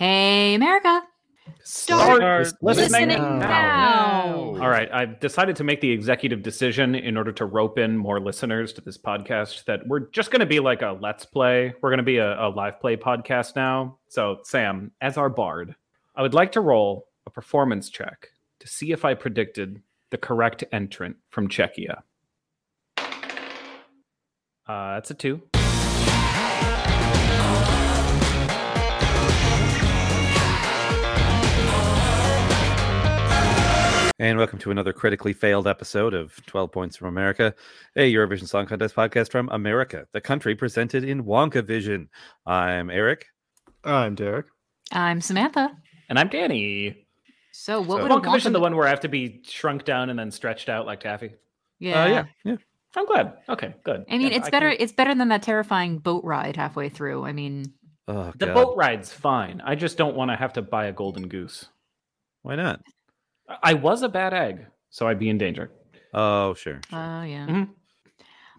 Hey, America. Start, listening now. now. All right, I've decided to make the executive decision in order to rope in more listeners to this podcast that we're just going to be like a let's play. We're going to be a, a live play podcast now. So, Sam, as our bard, I would like to roll a performance check to see if I predicted the correct entrant from Czechia. Uh, that's a two. And welcome to another critically failed episode of 12 Points from America, a Eurovision Song Contest podcast from America, the country presented in Wonka Vision. I'm Eric. I'm Derek. I'm Samantha. And I'm Danny. So, what So would a Wonka Vision, Wonka- the one where I have to be shrunk down and then stretched out like taffy. Yeah. Uh, yeah, yeah. I'm glad. Okay, good. I mean, Yeah, it's I better. can- It's better than that terrifying boat ride halfway through. I mean, Oh, The boat ride's fine. I just don't want to have to buy a golden goose. Why not? I- I was a bad egg, so I'd be in danger. Oh, sure. oh yeah. Mhm.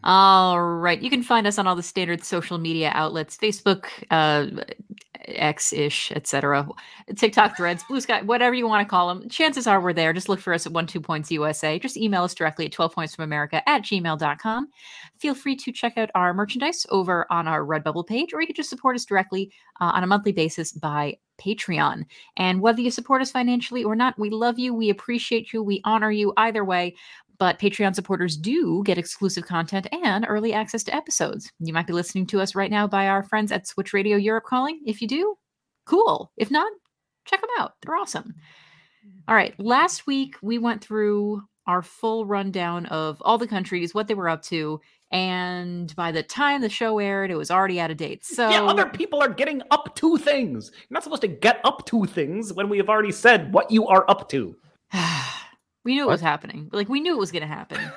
All right. You can find us on all the standard social media outlets: Facebook, uh, X ish, etc. TikTok, Threads, Blue Sky, whatever you want to call them. Chances are we're there. Just look for us at one two points USA. Just email us directly at 12 points from America at gmail.com. Feel free to check out our merchandise over on our Redbubble page, or you can just support us directly uh, on a monthly basis by Patreon. And whether you support us financially or not, we love you, we appreciate you, we honor you either way. But Patreon supporters do get exclusive content and early access to episodes. You might be listening to us right now by our friends at Switch Radio Europe calling. If you do, cool. If not, check them out. They're awesome. All right. Last week, we went through our full rundown of all the countries, what they were up to. And by the time the show aired, it was already out of date. So, Yeah, other people are getting up to things. You're not supposed to get up to things when we have already said what you are up to. we knew it What? was happening. Like, we knew it was going to happen.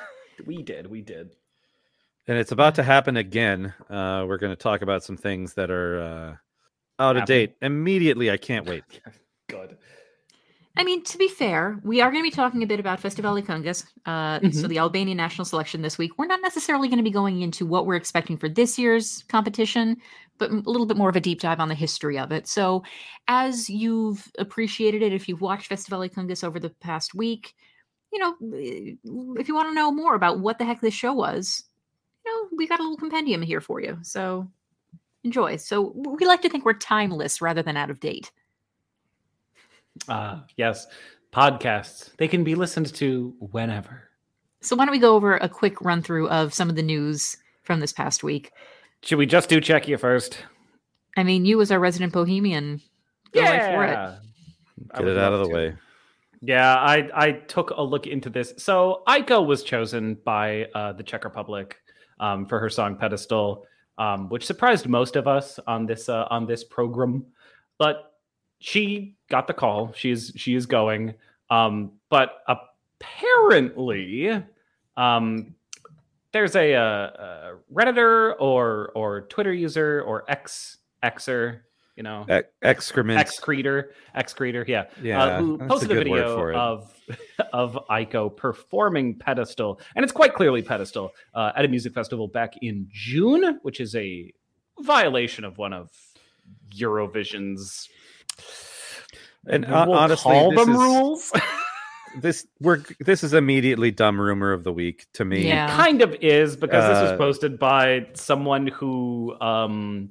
We did, we did. And it's about to happen again. Uh, we're going to talk about some things that are uh, out of date immediately. I can't wait. Good. I mean, to be fair, we are going to be talking a bit about Festival Këngës, uh, so Mhm. the Albanian national selection this week. We're not necessarily going to be going into what we're expecting for this year's competition, but a little bit more of a deep dive on the history of it. So, as you've appreciated it, if you've watched Festival Këngës over the past week, you know, if you want to know more about what the heck this show was, you know, we got a little compendium here for you. So, enjoy. So, we like to think we're timeless rather than out of date. Uh, yes, podcasts. They can be listened to whenever. So why don't we go over a quick run through of some of the news from this past week? Should we just do Czechia first? I mean, you as our resident bohemian, go right for it. Get it out of the to. way. Yeah, I I took a look into this. So Aiko was chosen by uh, the Czech Republic um, for her song "Pedestal," um, which surprised most of us on this uh, on this program. But she got the call. She is she is going. Um, but apparently, um, there's a, uh a redditor or or Twitter user or X Xer, you know, E- excrement. excreter, excreter, yeah, yeah, uh, who posted a, word video of of Aiko performing pedestal, and it's quite clearly pedestal uh, at a music festival back in June, which is a violation of one of Eurovision's. And uh, we'll honestly, call this them is- rules. this we're this is immediately dumb rumor of the week to me. Yeah. kind of is because this Uh, was posted by someone who um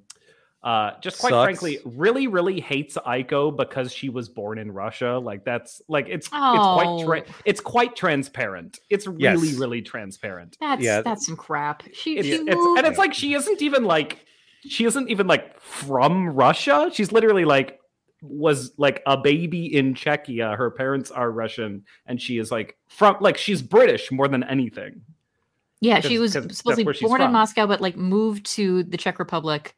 uh just quite Sucks. frankly really really hates Aiko because she was born in Russia like that's like it's it's Oh. quite tra- it's quite transparent it's really Yes. really transparent That's Yeah. that's some crap. She, it's, she it's moved. and it's like she isn't even like she isn't even like from Russia she's literally like was like a baby in Czechia her parents are Russian and she is like from like she's British more than anything yeah, she was that's supposedly where she's born in. Moscow, but like moved to the Czech Republic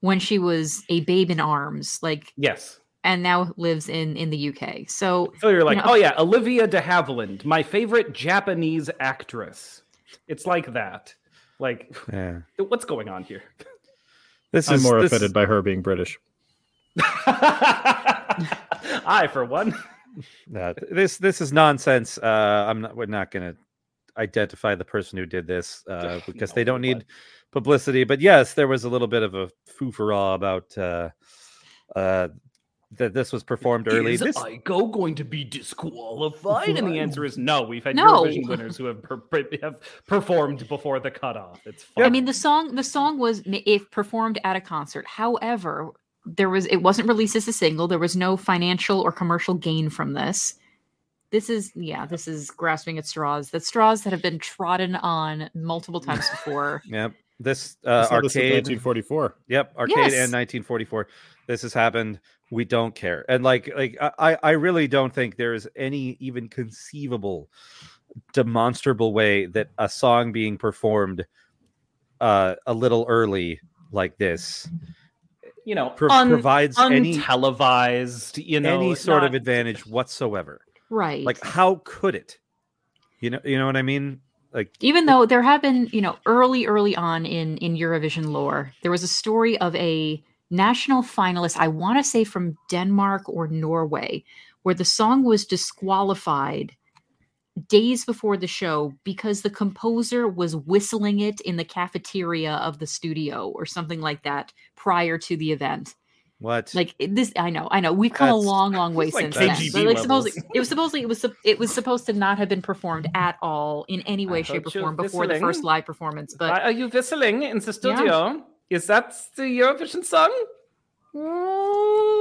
when she was a babe in arms, like, yes and now lives in in the UK. So So you're like, know- oh yeah, Olivia de Havilland, my favorite Japanese actress. It's like that. Like, Yeah. what's going on here? This I'm is more this, offended by her being British. I, for one, uh, this this is nonsense. Uh, I'm not. We're not going to identify the person who did this uh, because they don't but- need publicity. But yes, there was a little bit of a foofara about uh, uh, that this was performed early. Is This, Aiko going to be disqualified? And the answer is no. We've had No. Eurovision winners who have per- per- have performed before the cutoff. It's fine. I mean, the song the song was if performed at a concert. However, there was it wasn't released as a single. There was no financial or commercial gain from this. This is yeah, this is grasping at straws. That straws that have been trodden on multiple times before. yep. This I uh, saw this in arcade. 1944. Yep, arcade Yes. and 1944. This has happened. We don't care, and like like I I- I really don't think there is any even conceivable, demonstrable way that a song being performed, uh, a little early like this you know, pro- un- provides any untelevised, you know, any sort of advantage whatsoever. Right. Like, how could it? You know, you know what I mean? Like, even though there have been you know early early on in in eurovision lore there was a story of a national finalist i want to say from denmark or norway where the song was disqualified days before the show because the composer was whistling it in the cafeteria of the studio or something like that prior to the event what? like this i know i know we've come That's- a long long way like since then but like supposedly it was supposedly it was it was supposed to not have been performed at all in any way I shape or form before the first live performance Why but are you whistling in the studio? Is that the Eurovision song?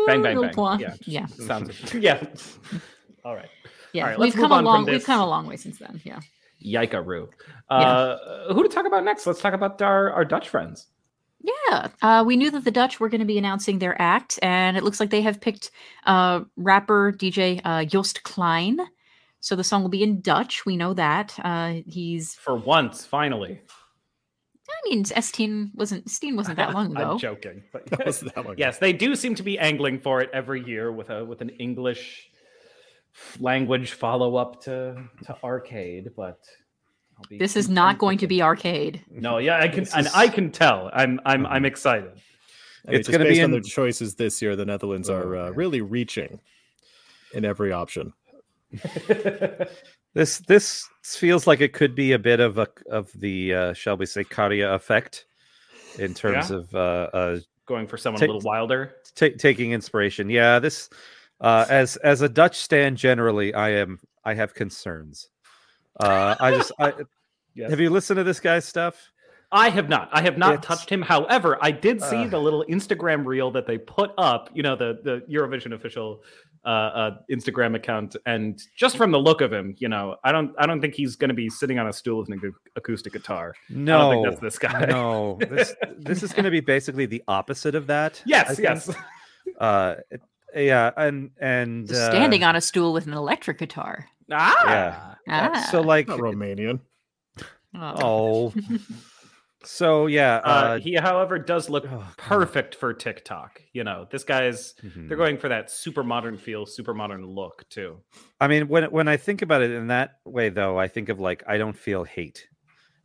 Bang, bang, bang. Yeah. yeah Sounds. yeah. All right. Yeah All right, we've come move a long we've come a long way since then yeah Yikaroo. Uh, Who to talk about next? Let's talk about our, our Dutch friends. Yeah, uh, we knew that the Dutch were going to be announcing their act, and it looks like they have picked uh, rapper DJ uh, Joost Klein. So the song will be in Dutch. We know that. Uh, he's. For once, finally. I mean, Steen wasn't Steen wasn't that long ago. I'm joking. But That that long yes, they do seem to be angling for it every year with a with an English language follow up to to arcade, but This is not going to be arcade. No, yeah, I can This and I can tell. I'm I'm I'm excited. I mean, It's gonna be based on in- their choices this year. The Netherlands Oh, are uh, really reaching in every option. This this feels like it could be a bit of a of the uh, shall we say Käärijä effect in terms Yeah. of uh, uh, Going for someone Take- a little wilder. ta taking inspiration. Yeah, this uh, as as a Dutch stand generally, I am I have concerns. Uh, I just I, Yes. have you listened to this guy's stuff? I have not. I have not It's- touched him. However, I did see Uh. the little Instagram reel that they put up. You know, the the Eurovision official uh, uh, Instagram account, and just from the look of him, you know, I don't I don't think he's going to be sitting on a stool with an acoustic guitar. No, I think that's this guy. no. This this is going to be basically the opposite of that. Yes, yes. Uh, yeah, and and Just uh, standing on a stool with an electric guitar. Ah, uh, Ah. so like Not Romanian. Oh. so yeah, Uh, uh, he, however, does look oh, perfect for TikTok. You know, this guy's. Mhm. They're going for that super modern feel, super modern look too. I mean, when when I think about it in that way, though, I think of like I don't feel hate,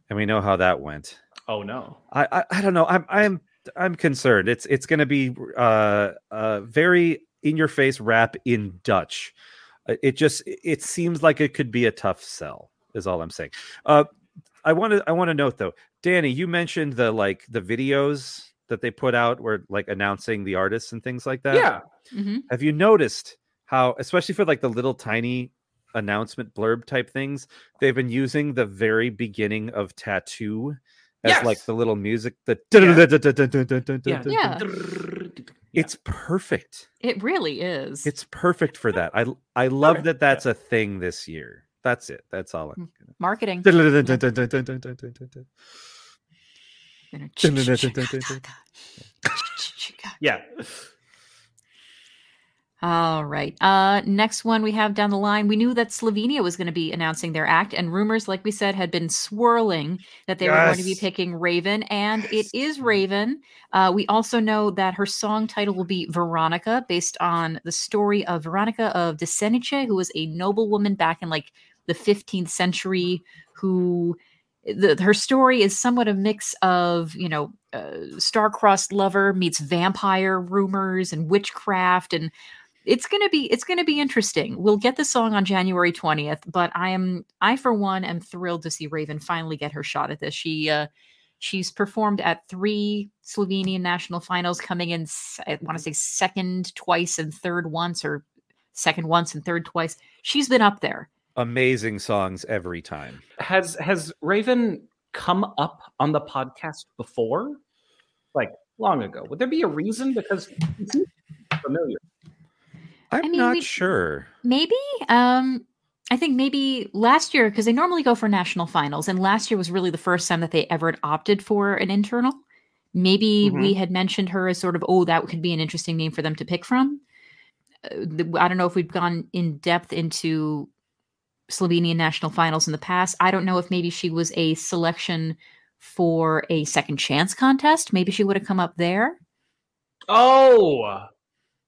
and we know how that went. Oh no. I I, I don't know. I'm I'm I'm concerned. It's it's going to be uh uh very in your face rap in Dutch. Uh, It just it seems like it could be a tough sell. Is all I'm saying. Uh, I want to I want to note though, Danny, you mentioned the like the videos that they put out were like announcing the artists and things like that. yeah. hmm Have you noticed how, especially for like the little tiny announcement blurb type things, they've been using the very beginning of Tattoo as like the little music. The Yeah. Yeah. It's perfect. It really is. It's perfect for that. I I love that that's a thing this year. That's it. That's all. I'm marketing. Yeah. All right. Uh, next one we have down the line. We knew that Slovenia was going to be announcing their act, and rumors, like we said, had been swirling that they were going to be picking Raiven, and it is Raiven. Uh, we also know that her song title will be Veronica, based on the story of Veronica of Desenice, who was a noblewoman back in like the 15th century, who the, her story is somewhat a mix of you know uh, star-crossed lover meets vampire rumors and witchcraft and it's gonna be it's gonna be interesting we'll get the song on january 20th but i am i for one am thrilled to see Raiven finally get her shot at this she uh She's performed at three Slovenian national finals, coming in, I want to say second twice and third once, or second once and third twice. She's been up there. Amazing songs every time. Has has Raiven come up on the podcast before? Like long ago. Would there be a reason? Because familiar. I'm mean, not we- sure. Maybe. Um, I think maybe last year because they normally go for national finals, and last year was really the first time that they ever had opted for an internal. Maybe we had mentioned her as sort of, oh, that could be an interesting name for them to pick from. Uh, the- I don't know if we've gone in depth into Slovenian national finals in the past. I don't know if maybe she was a selection for a second chance contest. Maybe she would have come up there. Oh,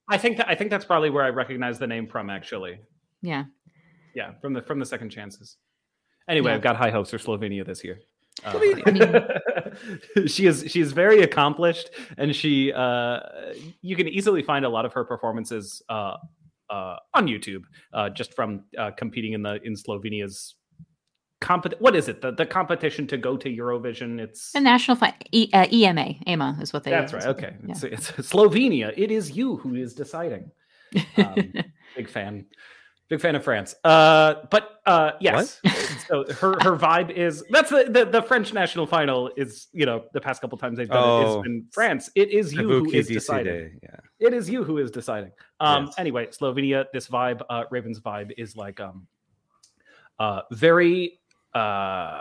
I think that I think that's probably where I recognize the name from. Actually, Yeah. yeah, from the from the second chances. Anyway, Yeah. I've got high hopes for Slovenia this year. Uh, I she is she is very accomplished, and she uh, you can easily find a lot of her performances uh, uh, on YouTube, uh, just from uh, competing in the in Slovenia's compet. What is it? The the competition to go to Eurovision. It's The national fi- e- uh, EMA, EMA is what they. that's right. Okay, it's, it's Slovenia. It is you who is deciding. Um, big fan big fan of france uh but uh yes so her her vibe is that's the, the the french national final is you know the past couple times they've done it Oh. is in france it is you who Kabuki is DC deciding Yeah. it is you who is deciding um Yes. anyway slovenia this vibe uh Raiven's vibe is like um uh very uh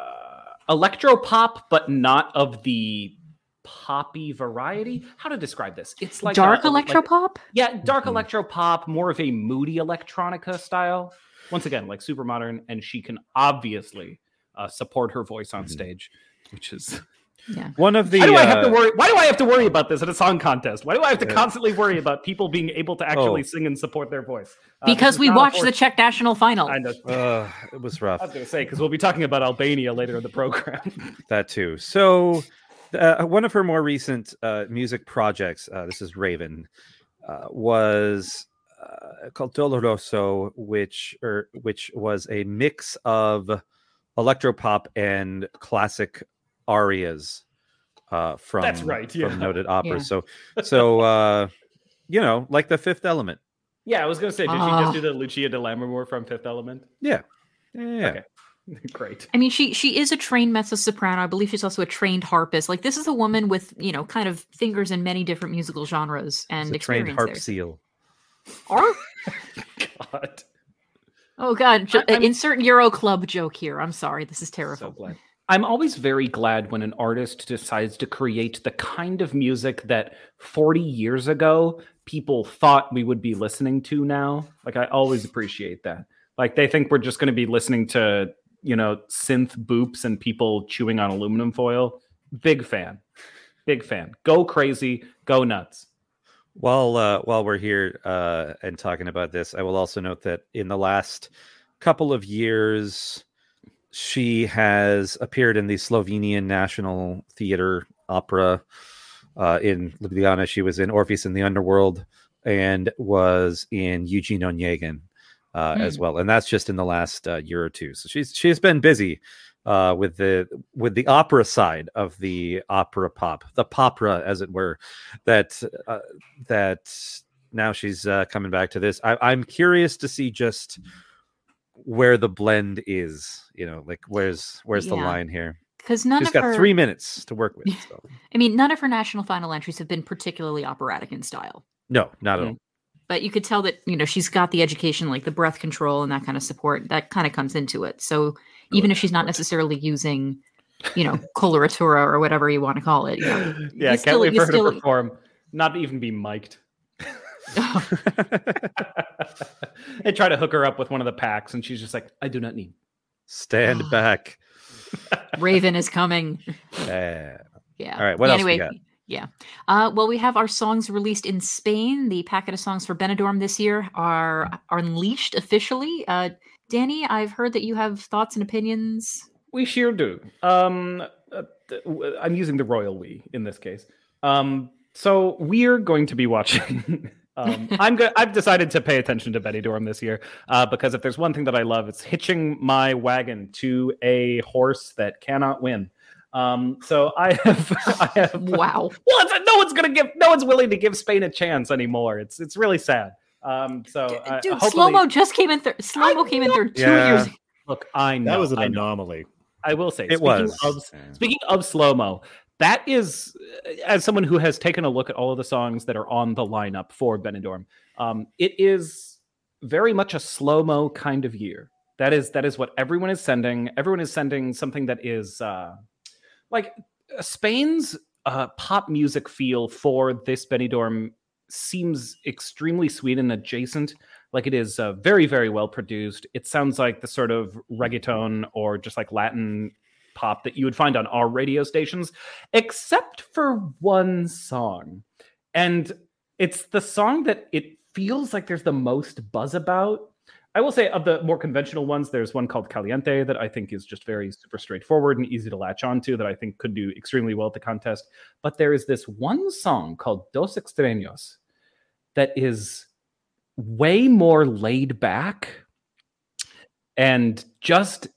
electro pop but not of the poppy variety how to describe this it's like dark a, like- electropop. yeah, dark Mhm. electro pop, more of a moody electronica style. Once again, like super modern, and she can obviously uh, support her voice on Mhm. stage, which is yeah. One of the why do I have to uh, worry? Why do I have to worry about this at a song contest? Why do I have to Yeah. constantly worry about people being able to actually Oh. sing and support their voice? Uh, Because we not watched the Czech national final. I know. uh, it was rough. I was going to say because we'll be talking about Albania later in the program. that too. So, uh, one of her more recent uh, music projects, uh, this is Raiven, uh, was uh, called Doloroso, which or which was a mix of electropop and classic arias uh, from That's right, yeah. from noted operas. Yeah. So, so uh, you know, like the Fifth Element. yeah, I was going to say, did she Ah. just do the Lucia di Lammermoor from Fifth Element? Yeah, yeah, yeah. Okay. Great. I mean, she she is a trained mezzo soprano. I believe she's also a trained harpist. Like this is a woman with you know kind of fingers in many different musical genres and It's a trained harp there. seal. Harp? God. Oh God! Jo- I- insert Euro Club joke here. I'm sorry. This is So terrible. glad. I'm always very glad when an artist decides to create the kind of music that 40 years ago people thought we would be listening to now. Like I always appreciate that. Like they think we're just going to be listening to, you know, synth boops and people chewing on aluminum foil. Big fan. Big fan. Go crazy, go nuts. While uh, while we're here uh, and talking about this, I will also note that in the last couple of years, she has appeared in the Slovenian National Theater opera uh, in Ljubljana. She was in Orpheus in the Underworld and was in Eugene Onegin uh, as well, and that's just in the last uh, year or two. So she's she's been busy uh, with the with the opera side of the opera pop, the popra, as it were. That uh, that now she's uh, coming back to this. I, I'm curious to see just where the blend is. You know, like where's where's the line here? Because none She's of got her, three minutes to work with. So. I mean, none of her national final entries have been particularly operatic in style. No, not at all. But you could tell that you know she's got the education, like the breath control and that kind of support. That kind of comes into it. So even if she's not necessarily using, you know, coloratura or whatever you want to call it, you know, yeah, you can't still- wait for her still- to perform, not even be mic'd. They try to hook her up with one of the packs, and she's just like, "I do not need." Stand back. Raiven is coming. Yeah. Yeah. All right, what else we anyway, got? yeah. Uh, well, we have our songs released in Spain. The packet of songs for Benidorm this year are, are unleashed officially. Uh, Danny, I've heard that you have thoughts and opinions. We sure do. Um, uh, th- w- I'm using the royal we in this case. Um, so we're going to be watching. um, I'm go- I've decided to pay attention to Benidorm this year uh, because if there's one thing that I love, it's hitching my wagon to a horse that cannot win. Um, so I have, I have. Wow. Well, it's, no one's gonna give. No one's willing to give Spain a chance anymore. It's it's really sad. Um, so uh, Dude, hopefully- SloMo just came in third. SloMo came in third two Yeah. years. Look, I know That was an I know. anomaly. I will say It speaking was. Of, Yeah. speaking of SloMo, that is, uh, as someone who has taken a look at all of the songs that are on the lineup for Benidorm, um, it is very much a SloMo kind of year. That is that is what everyone is sending. Everyone is sending something that is uh, like uh, Spain's uh, pop music feel for this Benidorm seems extremely sweet and adjacent. Like it is uh, very, very well produced. It sounds like the sort of reggaeton or just like Latin pop that you would find on our radio stations, except for one song. And it's the song that it feels like there's the most buzz about. I will say, of the more conventional ones, there's one called Caliente that I think is just very super straightforward and easy to latch onto that I think could do extremely well at the contest. But there is this one song called Dos Extraños that is way more laid back and just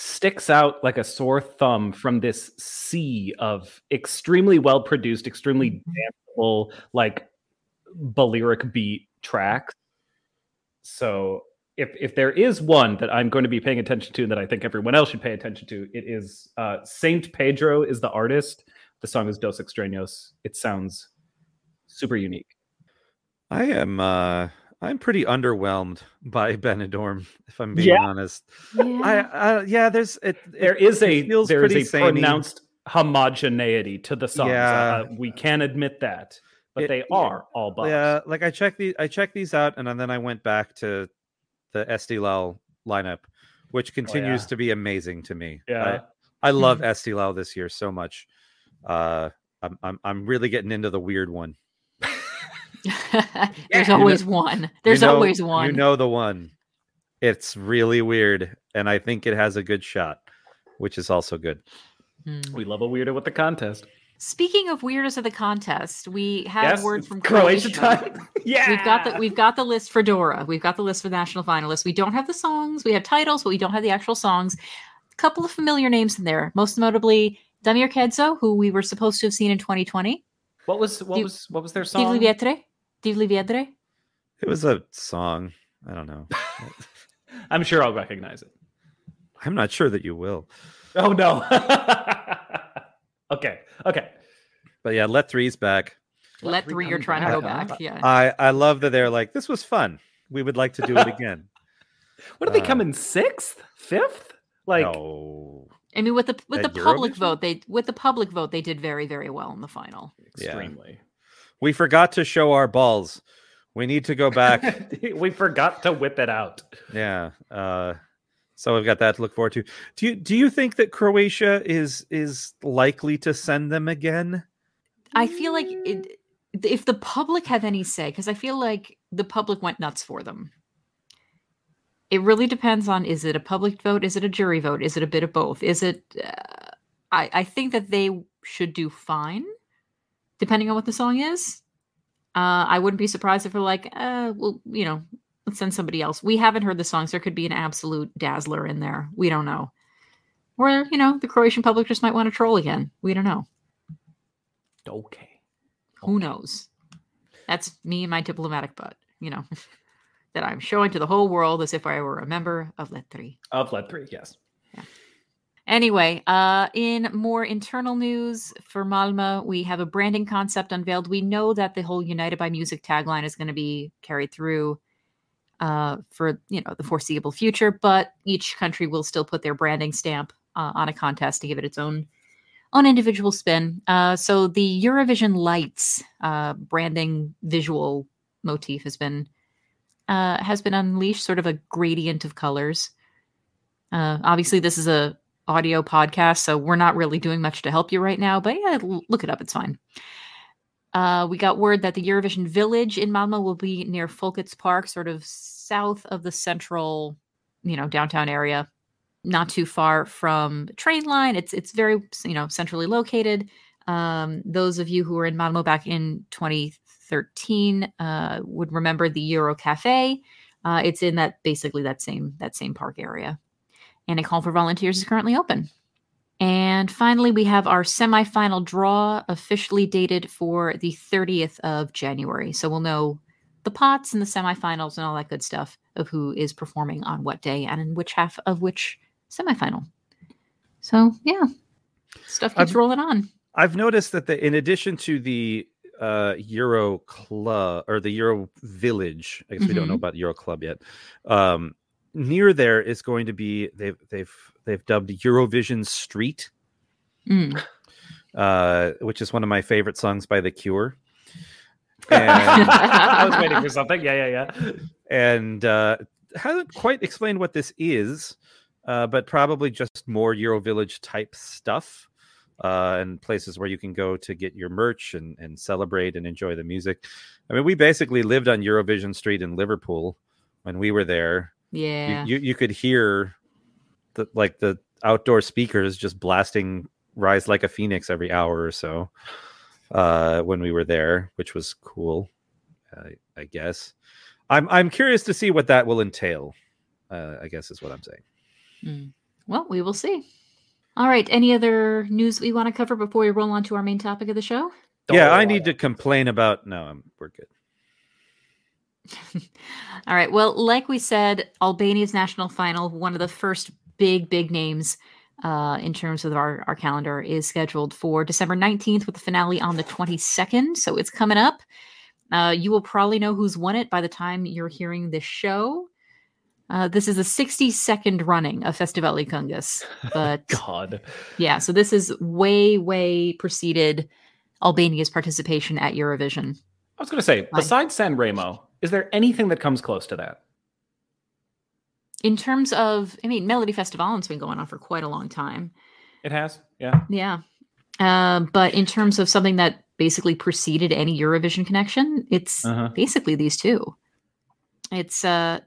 sticks out like a sore thumb from this sea of extremely well produced, extremely danceable, like Balearic beat tracks. So if if there is one that I'm going to be paying attention to that I think everyone else should pay attention to, it is uh, Saint Pedro is the artist. The song is Dos Extraños. It sounds super unique. I am uh I'm pretty underwhelmed by Benidorm, if I'm being Yeah. honest. Yeah. I uh, yeah, there's it, it There is a feels there is pretty a samey. pronounced homogeneity to the songs. Yeah. Uh, we can admit that, but It- they yeah. are all bops. Yeah, like I checked the I checked these out and then I went back to the Eesti Laul lineup, which continues Oh, yeah. to be amazing to me. Yeah. I, I love Eesti Laul this year so much. Uh I'm I'm I'm really getting into the weird one. There's You always one. There's You know- always one. You know the one. It's really weird, and I think it has a good shot, which is also good. Hmm. We love a weirdo with the contest. Speaking of weirdos of the contest, we have yes, word from Croatia Croatia. time. yeah, We've got the we've got the list for Dora. We've got the list for national finalists. We don't have the songs. We have titles, but we don't have the actual songs. A couple of familiar names in there. Most notably, Damir Kedzo, who we were supposed to have seen in 2020. What was what Div- was what was their Divli song? Vietre. Divlje vjetre. It was a song. I don't know. I'm sure I'll recognize it. I'm not sure that you will. Oh no. okay. Okay. But yeah, Let 3's back. Let 3 you're come trying to go back. back. Yeah. I I love that they're like this was fun. We would like to do it again. What did they Uh, come in sixth, fifth? Like no. I mean, with the with the at public Eurovision? vote, they with the public vote, they did very very well in the final. Yeah. Extremely. We forgot to show our balls. We need to go back. we forgot to whip it out. yeah. Uh so we've got that to look forward to. Do you do you think that Croatia is is likely to send them again? I feel like it, if the public have any say, because I feel like the public went nuts for them. It really depends on is it a public vote? Is it a jury vote? Is it a bit of both? Is it? Uh, I I think that they should do fine, depending on what the song is. Uh, I wouldn't be surprised if we're like, uh, well, you know, let's send somebody else. We haven't heard the songs. There could be an absolute dazzler in there. We don't know. Or you know, the Croatian public just might want to troll again. We don't know. Okay. Who knows? That's me and my diplomatic butt, you know, that I'm showing to the whole world as if I were a member of Let 3. Of Let 3, yes. Anyway, uh, in more internal news for Malmo, we have a branding concept unveiled. We know that the whole United by Music tagline is going to be carried through uh, for you know the foreseeable future, but each country will still put their branding stamp uh, on a contest to give it its own own individual spin. Uh, so the Eurovision lights uh, branding visual motif has been uh, has been unleashed, sort of a gradient of colors. Uh, obviously, this is a audio podcast, so we're not really doing much to help you right now. But yeah, look it up; it's fine. Uh, we got word that the Eurovision Village in Malmo will be near Folkets Park, sort of south of the central, you know, downtown area not too far from train line. It's it's very you know centrally located. Um, those of you who were in Malmo back in 2013 uh, would remember the Euro Cafe. Uh, it's in that basically that same that same park area, and a call for volunteers is currently open. And finally, we have our semifinal draw officially dated for the 30th of January. So we'll know the pots and the semifinals and all that good stuff of who is performing on what day and in which half of which semifinal. So yeah, stuff keeps I've- rolling on. I've noticed that the in addition to the uh Euro Club or the Euro Village, I guess we don't know Mhm. about Euro Club yet. Um near there is going to be they've they've they've dubbed Eurovision Street, Mm. uh, which is one of my favorite songs by The Cure. And I was waiting for something. Yeah, yeah, yeah. and uh, hasn't quite explained what this is, uh, but probably just more Euro Village type stuff, uh, and places where you can go to get your merch and, and celebrate and enjoy the music. I mean, we basically lived on Eurovision Street in Liverpool when we were there. You- Yeah. You, you could hear the like the outdoor speakers just blasting "Rise Like a Phoenix" every hour or so uh, when we were there, which was cool. Uh, I guess. I'm I'm curious to see what that will entail. Uh, I guess is what I'm saying. Mm. Well, we will see. All right. Any other news we want to cover before we roll on to our main topic of the show? yeah, I need to complain about. No, I'm, we're good. All right. Well, like we said, Albania's national final, one of the first big, big names uh, in terms of our, our calendar, is scheduled for December 19th with the finale on the 22nd. So it's coming up. Uh, you will probably know who's won it by the time you're hearing this show. Uh, this is the 62nd running of Festivali Këngës. But God. yeah, so this is way, way preceded Albania's participation at Eurovision. I was going to say, besides San Remo, is there anything that comes close to that? In terms of, I mean, Melodifestivalen's been going on for quite a long time. It has. Yeah. Yeah. Um, but in terms of something that basically preceded any Eurovision connection, it's Uh-huh. basically these two. It's uh,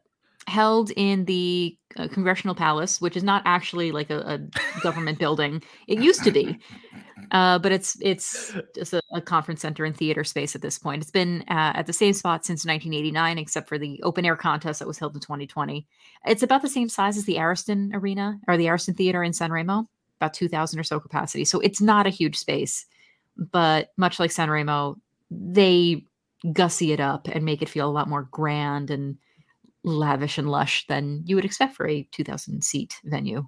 held in the uh, Congressional Palace, which is not actually like a, a government building. It used to be, uh, but it's it's just a, a conference center and theater space at this point. It's been uh, at the same spot since 1989, except for the open air contest that was held in 2020. It's about the same size as the Ariston Arena or the Ariston Theater in San Remo, about 2,000 or so capacity. So it's not a huge space, but much like San Remo, they gussy it up and make it feel a lot more grand and lavish and lush than you would expect for a 2,000 seat venue.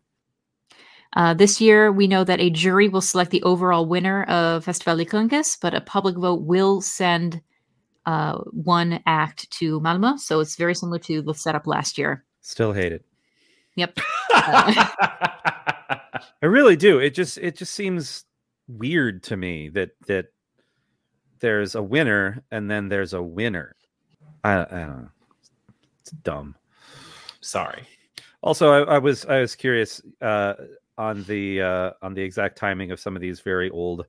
Uh, this year, we know that a jury will select the overall winner of Festivali Këngës, but a public vote will send uh, one act to Malmo. So it's very similar to the setup last year. Still hate it. Yep. I really do. It just it just seems weird to me that that there's a winner and then there's a winner. I, I don't know. It's dumb. Sorry. Also, I, I was I was curious uh, on the uh, on the exact timing of some of these very old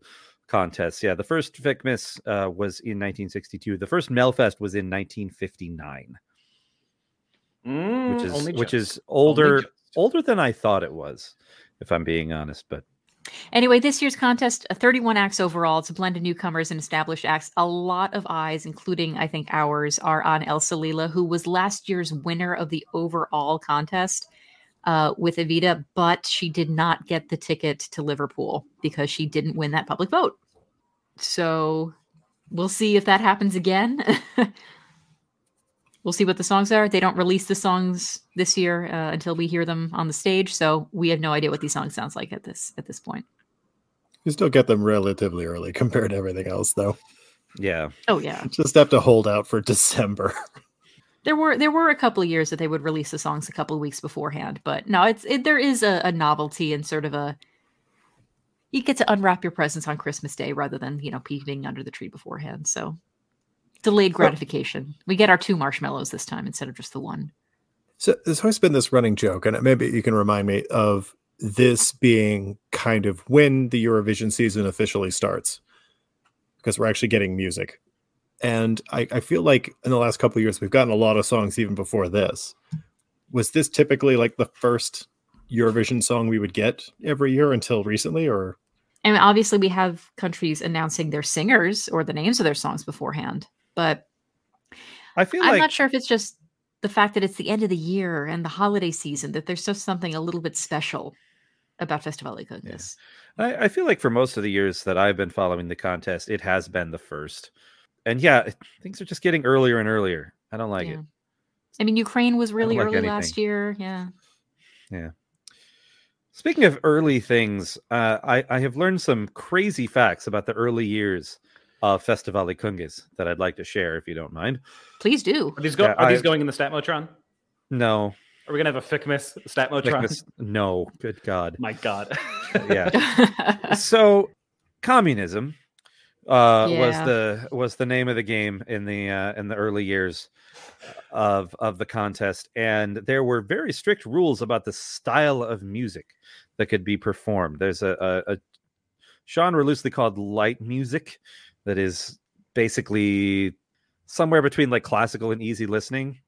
contests. Yeah, the first Vicmis uh, was in 1962. The first Melfest was in 1959, Mm, which is which is older older than I thought it was, if I'm being honest. But Anyway, this year's contest, uh, 31 acts overall. It's a blend of newcomers and established acts. A lot of eyes, including I think ours, are on Elsa Lila, who was last year's winner of the overall contest uh, with Evita, but she did not get the ticket to Liverpool because she didn't win that public vote. So we'll see if that happens again. we'll see what the songs are. They don't release the songs this year uh, until we hear them on the stage, so we have no idea what these songs sounds like at this at this point. You still get them relatively early compared to everything else, though. yeah, Oh yeah, Just have to hold out for December. there were there were a couple of years that they would release the songs a couple of weeks beforehand, but no, it's it, there is a, a novelty and sort of a you get to unwrap your presents on Christmas Day rather than you know peeping under the tree beforehand. So delayed gratification. We get our two marshmallows this time instead of just the one. So there's always been this running joke, and maybe you can remind me of this being kind of when the Eurovision season officially starts, because we're actually getting music. And I, I feel like in the last couple of years we've gotten a lot of songs even before this. Was this typically like the first Eurovision song we would get every year until recently, or And obviously, we have countries announcing their singers or the names of their songs beforehand. But I feel I'm like not sure if it's just the fact that it's the end of the year and the holiday season that there's just something a little bit special about Festival Cookies. I, I feel like for most of the years that I've been following the contest, it has been the first. And yeah, things are just getting earlier and earlier. I don't like Yeah. it. I mean, Ukraine was really like early anything. last year. Yeah. Yeah. Speaking of early things, uh, I, I have learned some crazy facts about the early years of Festivali Këngës that I'd like to share, if you don't mind. Please do. Are these, go- Yeah, are these going in the Statmotron? No, Are we gonna have a Ficmus Statmotron? Nicholas- no, good God. My God. Yeah. so communism uh was the was the name of the game in the uh in the early years of of the contest and there were very strict rules about the style of music that could be performed. There's a a, a genre loosely called light music that is basically somewhere between like classical and easy listening.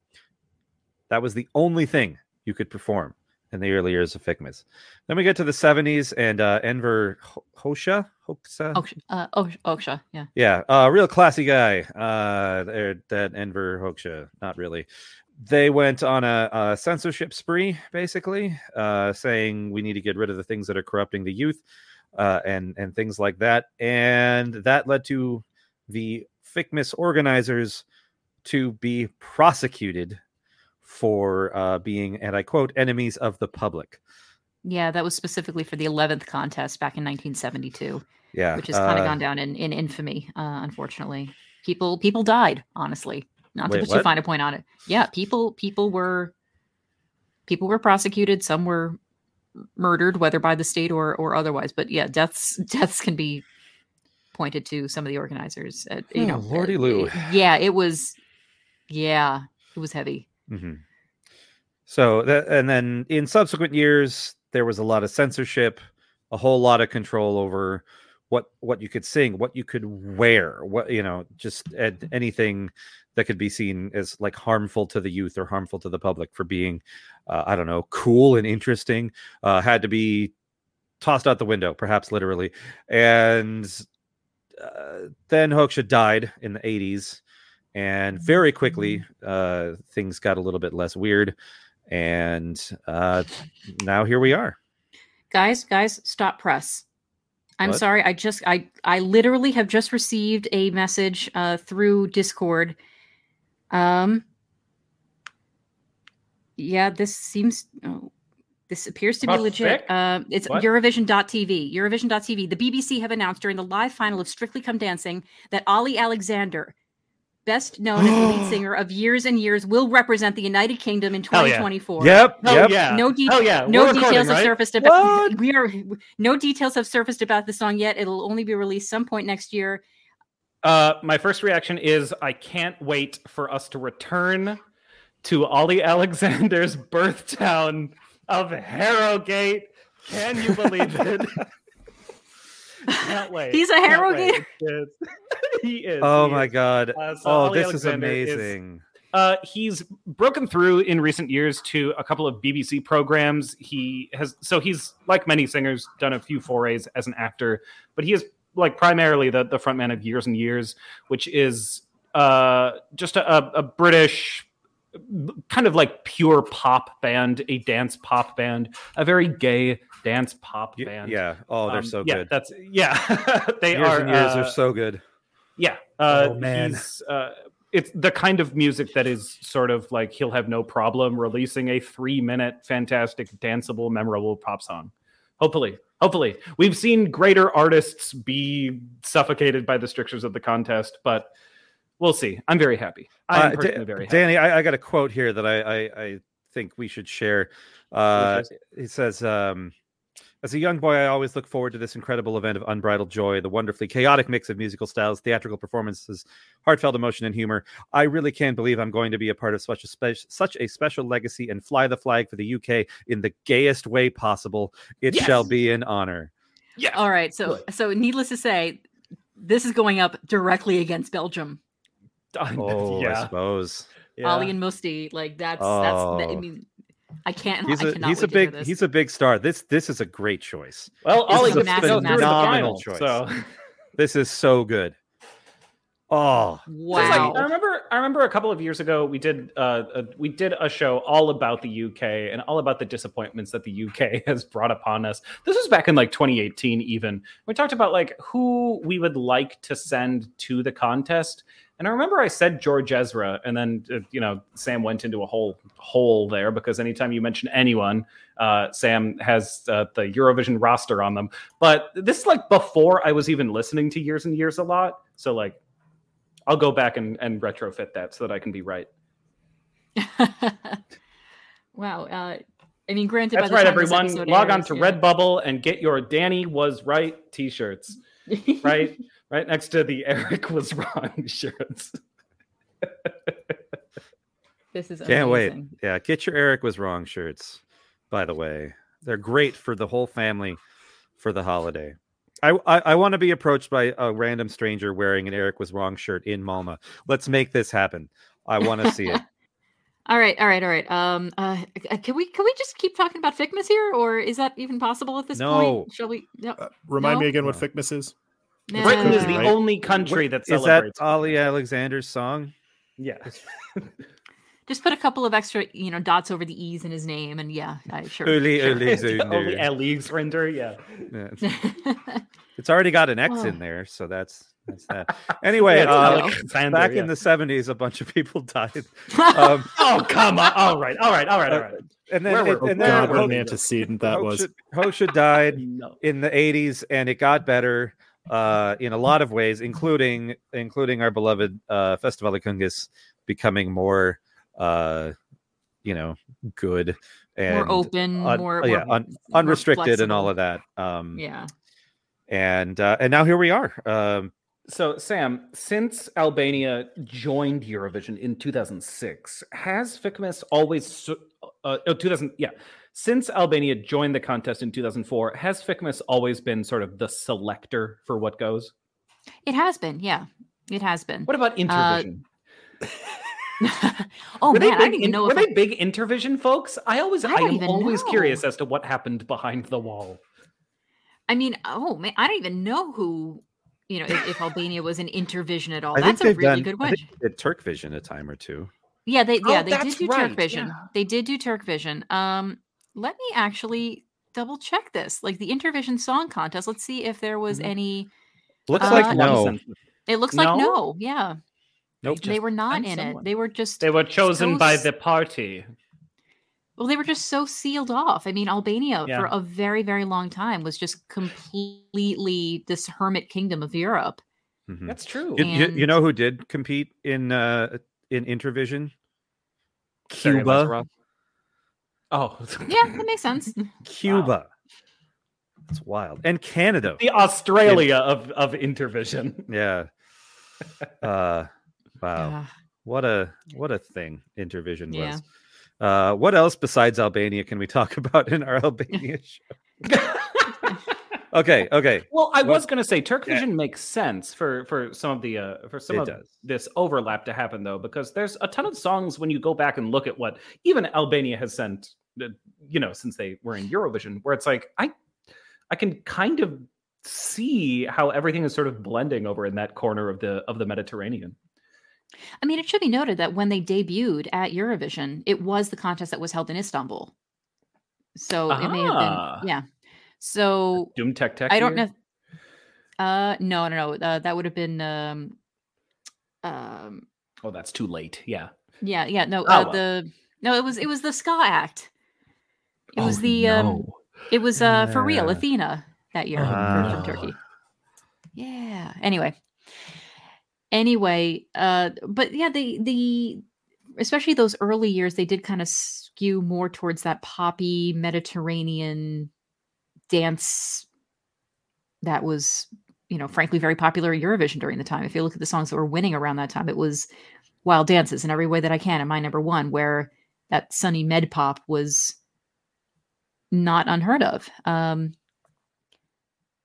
That was the only thing you could perform in the early years of Figmas. Then we get to the 70s and uh, Enver Ho- Hosha, Hoxa, Oksha, uh, Oksha, Oksha, yeah. yeah, uh, real classy guy. Uh, that Enver Hoxha, not really. They went on a, a censorship spree, basically, uh, saying we need to get rid of the things that are corrupting the youth, uh, and and things like that. And that led to the FICMIS organizers to be prosecuted for uh, being, and I quote, enemies of the public. Yeah, that was specifically for the 11th contest back in 1972, Yeah, which has kind of uh, gone down in, in infamy, uh, unfortunately. People people died, honestly. Not to Wait, put too fine a point on it. Yeah, people people were people were prosecuted, some were murdered, whether by the state or or otherwise. But yeah, deaths deaths can be pointed to some of the organizers. Uh, you Oh, know, lordy uh, loo. it- yeah, it was. Yeah, it was heavy. hmm So that, and then in subsequent years, there was a lot of censorship, a whole lot of control over what what you could sing, what you could wear, what you know, just anything that could be seen as like harmful to the youth or harmful to the public for being, uh, I don't know, cool and interesting, uh, had to be tossed out the window, perhaps literally. And uh, then Hoxha died in the 80s. And very quickly, uh, things got a little bit less weird. And uh, now here we are. guys guys stop press i'm What? sorry i just i i literally have just received a message uh through discord. Um yeah this seems oh, this appears to be legit. uh it's What? eurovision.tv eurovision.tv the bbc have announced during the live final of strictly come dancing that olly alexander best known as the lead singer of years and years will represent the united kingdom in Hell yeah. 2024 Yep. Hell yep. yeah. no de- Hell yeah. no details recording, have right? surfaced about What? we are no details have surfaced about the song yet it'll only be released some point next year Uh, my first reaction is I can't wait for us to return to Olly Alexander's birth town of Harrogate. Can you believe it? can't wait. He's a Can't Harrogate? he is. Oh he my is. God. Uh, so oh, Olly this is Alexander is- amazing. Uh, he's broken through in recent years to a couple of BBC programs. He has, so he's like many singers, done a few forays as an actor, but he is like primarily the the frontman of Years and Years, which is uh just a, a, a British kind of like pure pop band, a dance pop band, a very gay dance pop band. Yeah. Oh, they're Um, so yeah, good. That's yeah, they years are. and years uh, are so good. yeah. Uh, Oh, man. he's, Uh, it's the kind of music that is sort of like he'll have no problem releasing a three minute, fantastic, danceable, memorable pop song. Hopefully, hopefully. We've seen greater artists be suffocated by the strictures of the contest, but we'll see. I'm very happy. I'm Uh, personally Da- very happy. Danny, I, I got a quote here that I, I, I think we should share. Uh, is it says, um, as a young boy, I always look forward to this incredible event of unbridled joy, the wonderfully chaotic mix of musical styles, theatrical performances, heartfelt emotion, and humor. I really can't believe I'm going to be a part of such a spe- such a special legacy and fly the flag for the UK in the gayest way possible. It shall be an honor. yeah. all right so so needless to say this is going up directly against belgium Oh, I suppose yeah. olly and Mustii like that's that's i Oh. mean i can't he's i a cannot he's a big he's a big star. This this is a great choice. Well, This Olly is a gets to go through to the phenomenal final, choice. So This is so good. Oh, Just like, Wow. I remember. I remember a couple of years ago we did uh, a, we did a show all about the UK and all about the disappointments that the UK has brought upon us. This was back in like 2018. Even we talked about like who we would like to send to the contest. And I remember I said George Ezra, and then uh, you know Sam went into a whole hole there because anytime you mention anyone, uh, Sam has uh, the Eurovision roster on them. But this is like before I was even listening to Years and Years a lot. So like I'll go back and, and retrofit that so that I can be right. wow. Uh, I mean, granted, That's by the right, everyone. Log on to yeah. Redbubble and get your Danny was right t-shirts. Right, right next to the Eric was wrong shirts. this is can't wait. Yeah, get your Eric was wrong shirts. By the way, they're great for the whole family for the holiday. I I, I want to be approached by a random stranger wearing an Eric was wrong shirt in Malmo. Let's make this happen. I want to see it. All right, all right, all right. Um, uh, can we can we just keep talking about Ficmas here, or is that even possible at this No. point? Shall we? No. Uh, remind me again what No. Ficmas is. Nah. Britain is the Right. only country that Is that celebrates. Olly Alexander's song? yeah. Just put a couple of extra, you know, dots over the e's in his name, and yeah, I sure. Uli sure. Uli It's the only Zunder. Render. Yeah. Yeah. It's already got an X Oh. in there, so that's that's that. Anyway, Yeah, uh, Alexander, back yeah. in the '70s, a bunch of people died. Um, Oh come on! All right, all right, all right, all right. and then, Where were- it- Oh and then God, what an antecedent that was. Hoxha, Hoxha died No. in the 80s, and it got better uh, in a lot of ways, including including our beloved uh, Festival de Këngës becoming more, uh, you know, good and more open, un- more, yeah, more- un- more unrestricted, and all of that. Um, Yeah. and uh, and now here we are. Um, So, Sam, since Albania joined Eurovision in 2006, has Ficmas always, uh, oh, 2000, yeah, since Albania joined the contest in 2004, has Ficmas always been sort of the selector for what goes? It has been, yeah, it has been. What about Intervision? oh were man, they I big, didn't even in- know were if they I- big Intervision folks? I always, I, I am always know. curious as to what happened behind the wall. I mean, oh man, I don't even know who, you know, if, if Albania was in Intervision at all. I That's a really done- good I one. they did Turkvision a time or two. Yeah, they Oh, yeah they did do right, Turkvision. yeah. They did do Turkvision. Um, let me actually double check this. Like the Intervision Song Contest. Let's see if there was Mhm. any. Looks Uh, like Makes a lot of no. It looks like No? no. Yeah, Nope. they were not in someone. it. They were just They were chosen so by the party. well, they were just so sealed off. I mean, Albania Yeah. for a very very long time was just completely this hermit kingdom of Europe. Mhm. That's true. You, you, you know who did compete in uh, in Intervision? Sergei Cuba. Lazarev. Oh, Yeah, that makes sense. Cuba. that's wild. And Canada. the Australia of of Intervision. Yeah. Uh wow. Uh, What a what a thing Intervision Yeah. was. Uh what else besides Albania can we talk about in our Albania show? Okay, okay. Well, I What- was going to say Turk Yeah. Makes sense for for some of the uh, for some It of does. this overlap to happen though, because there's a ton of songs when you go back and look at what even Albania has sent, uh, you know, since they were in Eurovision, where it's like I I can kind of see how everything is sort of blending over in that corner of the of the Mediterranean. I mean, it should be noted that when they debuted at Eurovision, it was the contest that was held in Istanbul. So it may have Ah. been, yeah. So Düm Tek Tek. I don't know. Uh, no, no, no. Uh, that would have been, um, um, Oh, that's too late. Yeah. yeah, yeah. No, Oh, uh, well. the no, it was it was the ska act. It was Oh, the um, it was uh for real Athena that year Oh, from. Turkey. Yeah. Anyway. Anyway, uh, but yeah, the the especially those early years, they did kind of skew more towards that poppy Mediterranean dance that was, you know, frankly very popular at Eurovision during the time. If you look at the songs that were winning around that time, it was Wild Dances in every way that I can, and my number one, where that sunny med pop was not unheard of. Um,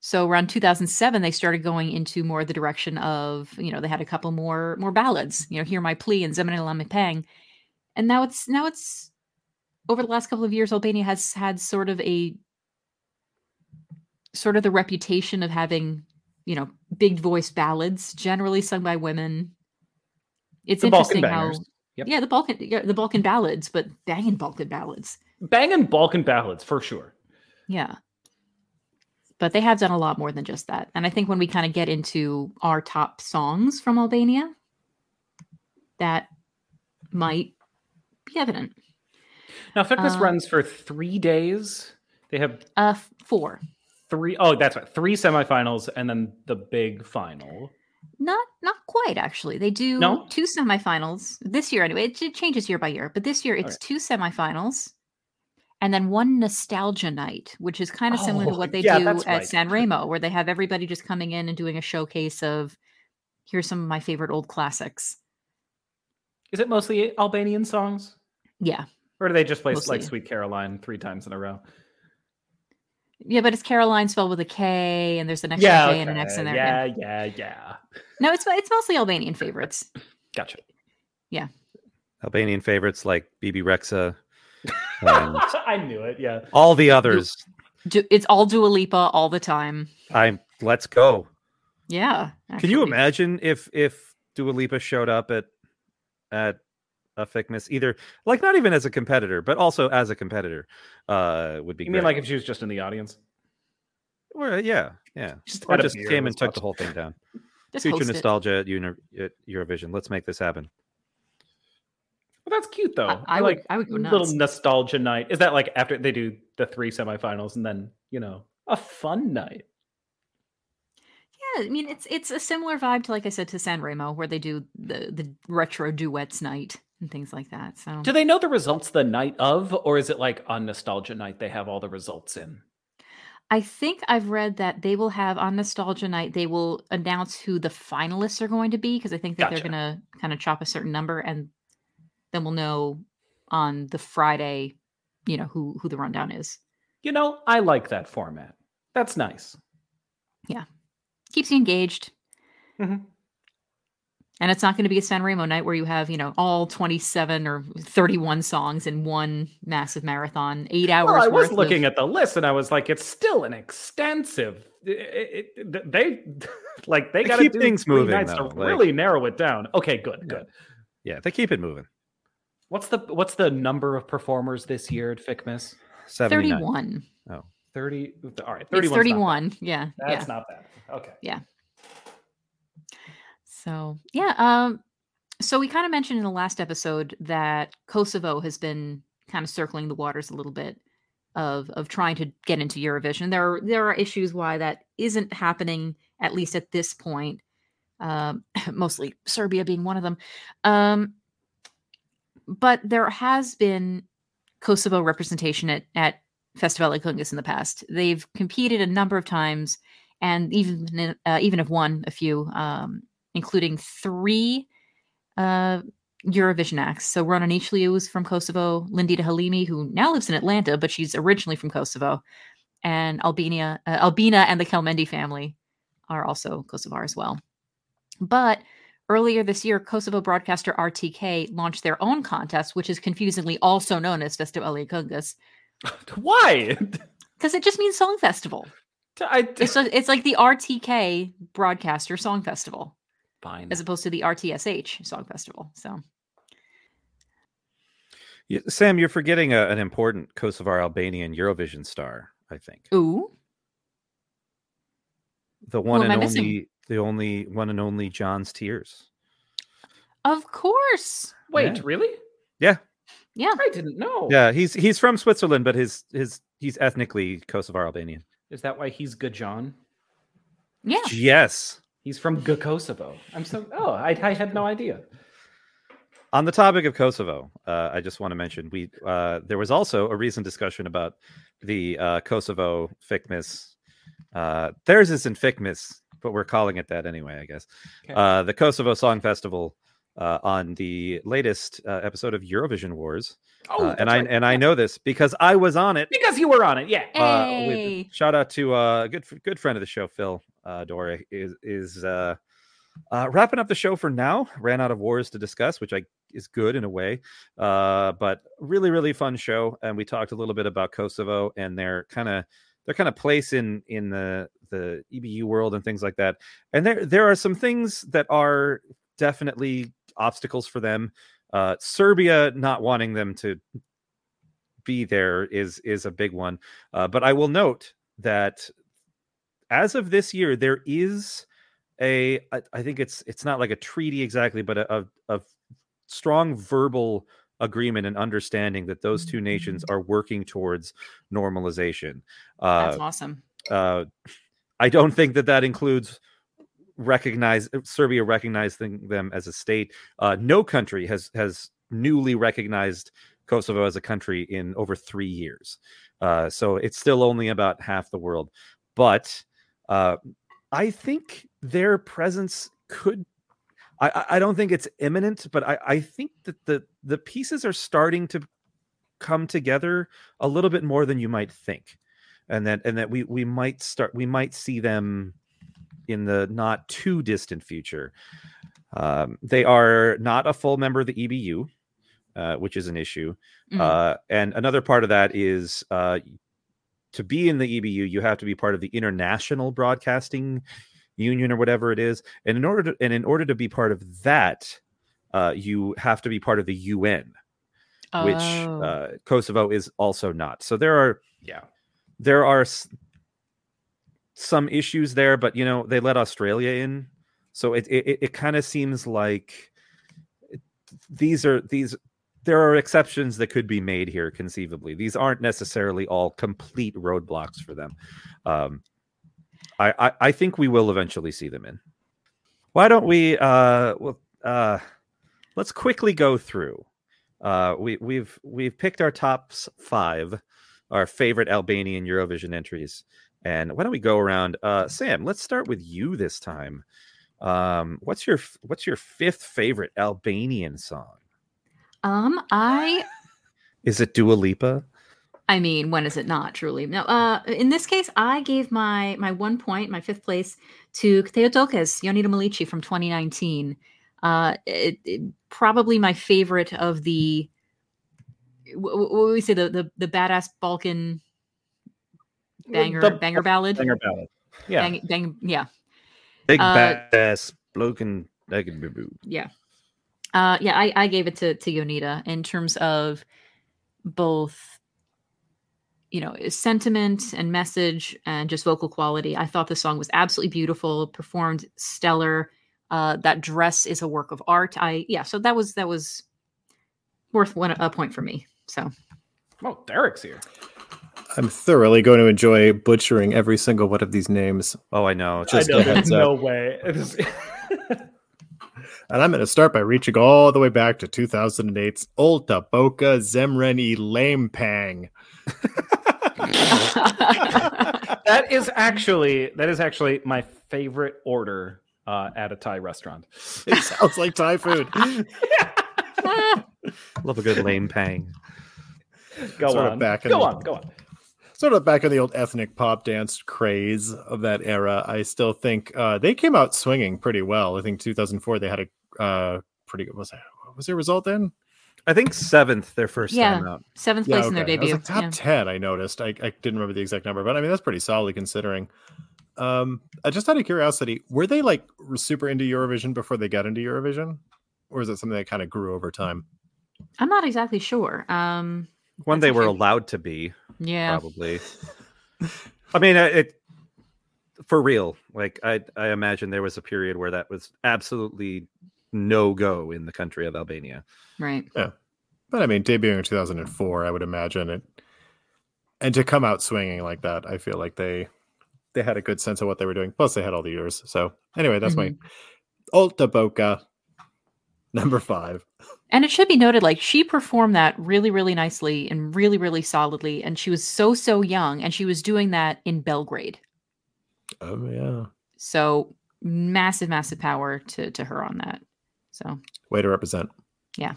so around 2007, they started going into more the direction of, you know, they had a couple more more ballads, you know, "Hear My Plea" and "Zemene La Pang," and now it's now it's over the last couple of years, Albania has had sort of a sort of the reputation of having you know, big voice ballads, generally sung by women. It's The interesting how. Yep. yeah, the Balkan yeah, the Balkan ballads, but banging Balkan ballads. Banging Balkan ballads for sure. Yeah. But they have done a lot more than just that. And I think when we kind of get into our top songs from Albania, that might be evident. Now fitness Uh, runs for three days. They have Uh, four. Three oh that's right. Three semifinals and then the big final. Not not quite actually. They do No? two semifinals this year anyway. It, it changes year by year, but this year it's Okay. two semifinals and then one nostalgia night, which is kind of similar to Oh, what they yeah, do at right. San Remo, where they have everybody just coming in and doing a showcase of here's some of my favorite old classics. Is it mostly Albanian songs? Yeah. Or do they just play like Sweet Caroline three times in a row? Yeah, but it's Caroline spelled with a K, and there's an extra Yeah, K and an X in there. Yeah, yeah, yeah. No, it's it's mostly Albanian favorites. Gotcha. Yeah. Albanian favorites like Bebe Rexha I knew it. Yeah. all the others. Du- it's all Dua Lipa all the time. I'm let's go. Yeah. Can you imagine if if Dua Lipa showed up at at a Fickmas, either like not even as a competitor, but also as a competitor, uh, would be You mean like if she was just in the audience? Or, uh, yeah, yeah, Just or just came and and was took the whole thing down. Just Future nostalgia at, uni- at Eurovision. Let's make this happen. Well, that's cute though. I, I would, like I would go nuts. little nostalgia night. Is that like after they do the three semifinals and then you know a fun night? Yeah, I mean it's it's a similar vibe to like I said to San Remo, where they do the the retro duets night and things like that. So Do they know the results the night of, or is it like on nostalgia night they have all the results in? I think I've read that they will have on Nostalgia Night, they will announce who the finalists are going to be because I think that Gotcha. they're going to kind of chop a certain number and then we'll know on the Friday, you know, who who the rundown is. You know, I like that format. That's nice. Yeah. Keeps you engaged. Mhm. And it's not going to be a San Remo night where you have, you know, all 27 or 31 songs in one massive marathon, eight hours. Well, I was looking of, at the list and I was like, it's still an extensive. It, it- th- they like they They got to keep do things three moving, nights though, to like- really narrow it down. Okay, good, Yeah. good. Yeah, they keep it moving. What's the what's the number of performers this year at FICMIS? 79. 31. Thirty. All right, It's 31. 31. Yeah. yeah. That's not bad. Okay. So yeah, um, so we kind of mentioned in the last episode that Kosovo has been kind of circling the waters a little bit of of trying to get into Eurovision. There are there are issues why that isn't happening at least at this point. Um, mostly Serbia being one of them. Um, but there has been Kosovo representation at at Festival Këngës in the past. They've competed a number of times, and even uh, even have won a few, um, including three uh, Eurovision acts. So Rona Nishliu is from Kosovo, Lindita Halimi, who now lives in Atlanta, but she's originally from Kosovo, and Albania, uh, Albina, and the Kelmendi family are also Kosovar as well. But earlier this year, Kosovo broadcaster RTK launched their own contest, which is confusingly also known as Festival Këngës, Why? because it just means song festival. I, It's a, it's like the RTK broadcaster song festival fine. as opposed to the RTSH song festival. So Yeah, Sam, you're forgetting a, an important Kosovar Albanian Eurovision star. I think ooh, the one am I and missing? only, the only one and only Gjon's Tears. of course, Wait, Yeah. really? Yeah, yeah. I didn't know. yeah. He's he's from Switzerland, but his his he's ethnically Kosovar Albanian. Is that why he's Gajan? Yeah. Yes. He's from G- Kosovo. I'm so. Oh, I, I had no idea. On the topic of Kosovo, uh, I just want to mention we uh, there was also a recent discussion about the uh, Kosovo Ficmis. Uh, theirs isn't Ficmis, but we're calling it that anyway, I guess. Okay. Uh, the Kosovo Song Festival uh, on the latest uh, episode of Eurovision Wars, Oh, uh, and that's I right. and I know this because I was on it. because you were on it. Yeah. Uh, with- shout out to uh, a good good friend of the show, Phil uh, Dora is is uh, uh, wrapping up the show for now. Ran out of wars to discuss, which I is good in a way, uh, but really really fun show. And we talked a little bit about Kosovo and their kind of their kind of place in in the the EBU world and things like that. And there there are some things that are definitely obstacles for them. Uh, Serbia not wanting them to be there is is a big one. Uh, but I will note that as of this year, there is a I, I think it's it's not like a treaty exactly, but a, a, a strong verbal agreement and understanding that those two nations are working towards normalization. Uh, That's awesome. uh, I don't think that that includes recognize Serbia recognizing them as a state. Uh, no country has has newly recognized Kosovo as a country in over three years. Uh, so it's still only about half the world. But uh, I think their presence could. I, I don't think it's imminent, but I, I think that the the pieces are starting to come together a little bit more than you might think and that and that we we might start we might see them in the not too distant future. Um, they are not a full member of the EBU, uh, which is an issue. Mhm. Uh, and another part of that is uh, to be in the EBU, you have to be part of the International Broadcasting Union or whatever it is. And in order to and in order to be part of that, uh, you have to be part of the UN, which Oh. uh, Kosovo is also not. So there are Yeah. there are s- some issues there, but you know they let Australia in, so it it, it kind of seems like these are these there are exceptions that could be made here conceivably. These aren't necessarily all complete roadblocks for them. Um, I, I I think we will eventually see them in. Why don't we uh well uh let's quickly go through. Uh we we've we've picked our top five our favorite Albanian Eurovision entries. And why don't we go around? Uh, Sam, let's start with you this time. Um, what's your what's your fifth favorite Albanian song? Um, I Is it Dua Lipa? I mean, when is it not truly? No, uh, in this case, I gave my my one point, my fifth place, to Theotokos, Jonida Maliqi from 2019. Uh, it, it- probably my favorite of the wh- wh- what would we say the the, the badass Balkan banger The- banger ballad. Banger ballad. Yeah. Bang, bang, yeah, Big Uh, badass bloke and naked yeah, uh, yeah. I, I gave it to to Jonida in terms of both you know sentiment and message and just vocal quality i thought the song was absolutely beautiful performed stellar uh that dress is a work of art i yeah so that was that was worth one a point for me so Oh, Derek's here. I'm thoroughly going to enjoy butchering every single one of these names. Oh, I know. Just I know, there's no way. It is- And I'm going to start by reaching all the way back to 2008's Olta Boka Zemreni Lamepang. that is actually that is actually my favorite order uh, at a Thai restaurant. It sounds like Thai food. Love a good lame pang. Go Sort on. back go the- on. Go on. sort of back in the old ethnic pop dance craze of that era. I still think uh, they came out swinging pretty well. I think 2004 they had a uh, pretty good. Was that what was their result then? I think seventh their first Yeah. time out. seventh place in their okay. I was debut like top yeah. 10. I noticed. I, I didn't remember the exact number, but I mean that's pretty solid considering. Um, I just out of curiosity, were they like super into Eurovision before they got into Eurovision, or is it something that kind of grew over time? i'm not exactly sure um When they were allowed to be, yeah probably. I mean, uh, it for real. Like I, I imagine there was a period where that was absolutely no go in the country of Albania. right Yeah. But I mean, debuting in 2004, I would imagine it, and to come out swinging like that, I feel like they they had a good sense of what they were doing. Plus, they had all the years. So anyway, that's my mm-hmm. Alta Boka number five. And it should be noted, like she performed that really, really nicely and really, really solidly. And she was so, so young, and she was doing that in Belgrade. Oh yeah, So massive, massive power to to her on that. So, way to represent. Yeah.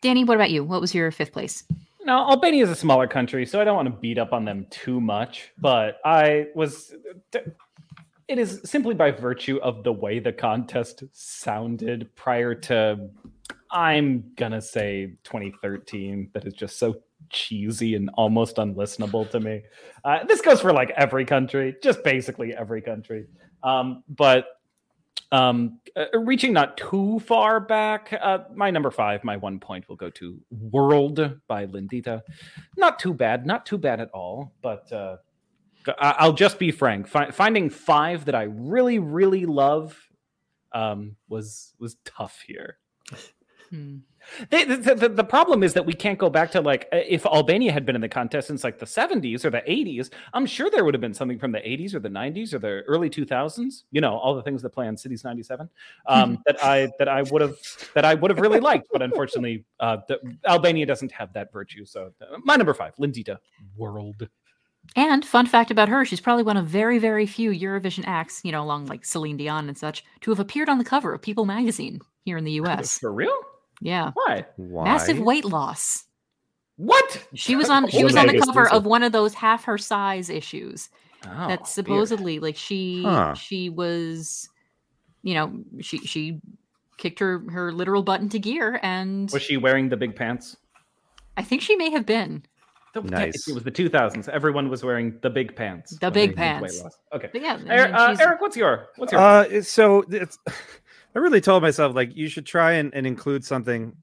Danny, what about you? What was your fifth place? Now, Albania is a smaller country, so I don't want to beat up on them too much. But I was. It is simply by virtue of the way the contest sounded prior to, I'm gonna say 2013, that is just so cheesy and almost unlistenable to me. Uh, this goes for like every country, just basically every country. Um, but um, uh, reaching not too far back, uh, my number five, my one point will go to World by Lindita. Not too bad, not too bad at all, but uh, I- I'll just be frank. Fi- finding five that I really, really love um, was was tough here. Hmm. The, the, the, the problem is that we can't go back to like uh, if Albania had been in the contest since like the 70s or the 80s, I'm sure there would have been something from the 80s or the 90s or the early 2000s. You know, all the things that play on Cities 97 um, that I that I would have that I would have really liked, but unfortunately, uh, the, Albania doesn't have that virtue. So uh, my number five, Lindita, World. And fun fact about her, she's probably one of very, very few Eurovision acts, you know, along like Celine Dion and such, to have appeared on the cover of People magazine here in the US. For real? Yeah. Why? Why? Massive weight loss. What? She was on she was on the cover of one of those half her size issues. Oh, that weird. supposedly like she Huh. she was you know, she she kicked her her literal butt into gear and was she wearing the big pants? I think she may have been. The- Nice. It was the 2000s. Everyone was wearing the big pants. The big they did weight pants. Okay. But yeah, I Er- mean, uh, Eric, what's your what's your Uh, so it's. I really told myself like you should try and, and include something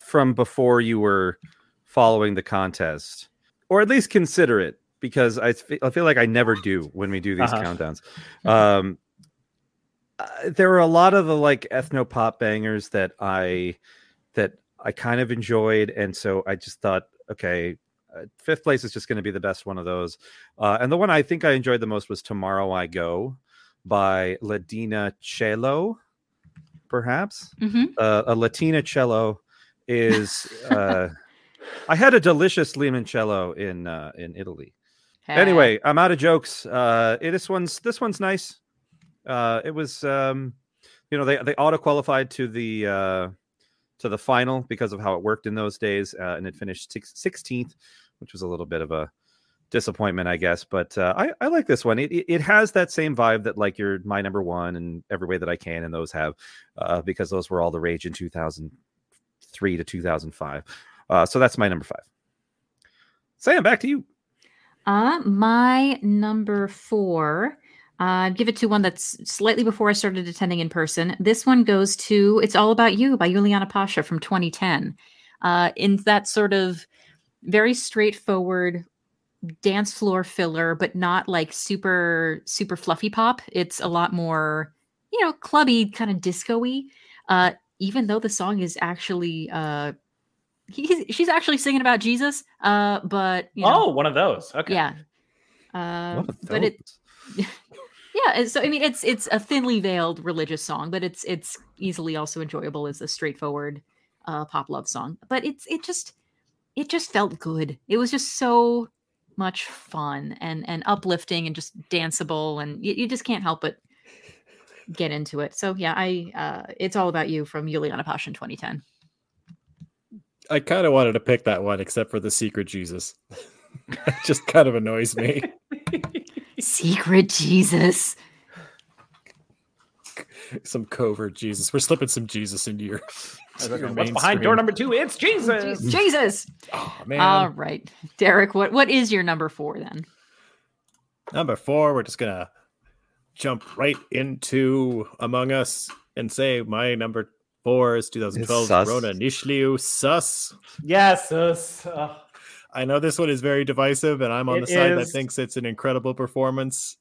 from before you were following the contest, or at least consider it because I fe- I feel like I never do when we do these Uh-huh. countdowns. Um, uh, there were a lot of the like ethno pop bangers that I that I kind of enjoyed, and so I just thought, okay, uh, fifth place is just going to be the best one of those. Uh, and the one I think I enjoyed the most was "Tomorrow I Go" by Ledina Çelo, perhaps. Mhm. Uh, a Latina cello is. Uh, I had a delicious limoncello in uh, in Italy. Anyway, I'm out of jokes. Uh, it, this one's this one's nice. Uh, it was, um, you know, they they auto qualified to the uh, to the final because of how it worked in those days, uh, and it finished sixteenth, which was a little bit of a disappointment, I guess. But uh, I I like this one. It, it has that same vibe that like your my number one and every way that I can, and those have, uh, because those were all the rage in two thousand three to two thousand five. Uh, so that's my number five. Sam, back to you. Uh, my number four, uh, give it to one that's slightly before I started attending in person. This one goes to It's All About You by Juliana Pasha from 2010. Uh, in that sort of very straightforward dance floor filler, but not like super, super fluffy pop. It's a lot more, you know, clubby, kind of disco y. Uh, even though the song is actually, uh, he's, she's actually singing about Jesus, uh, but you know, Oh, one of those. Okay. yeah. Uh, What a but it, yeah. So I mean, it's it's a thinly veiled religious song, but it's it's easily also enjoyable as a straightforward uh, pop love song. But it's it just it just felt good. It was just so much fun and and uplifting and just danceable, and you, you just can't help but get into it. So yeah, I uh, it's all about you from Juliana Pasha in 2010. I kind of wanted to pick that one, except for the secret Jesus. it just kind of annoys me. Secret Jesus. Some covert Jesus. We're slipping some Jesus into your. I was to like, your What's behind door number two? It's Jesus. Jesus. Oh man. All right, Derek. What what is your number four then? Number four, we're just gonna jump right into Among Us and say my number four is 2012 Sus. Rona Nishliu Sus. Yes. us. Uh, I know this one is very divisive, and I'm on the side that thinks it's an incredible performance.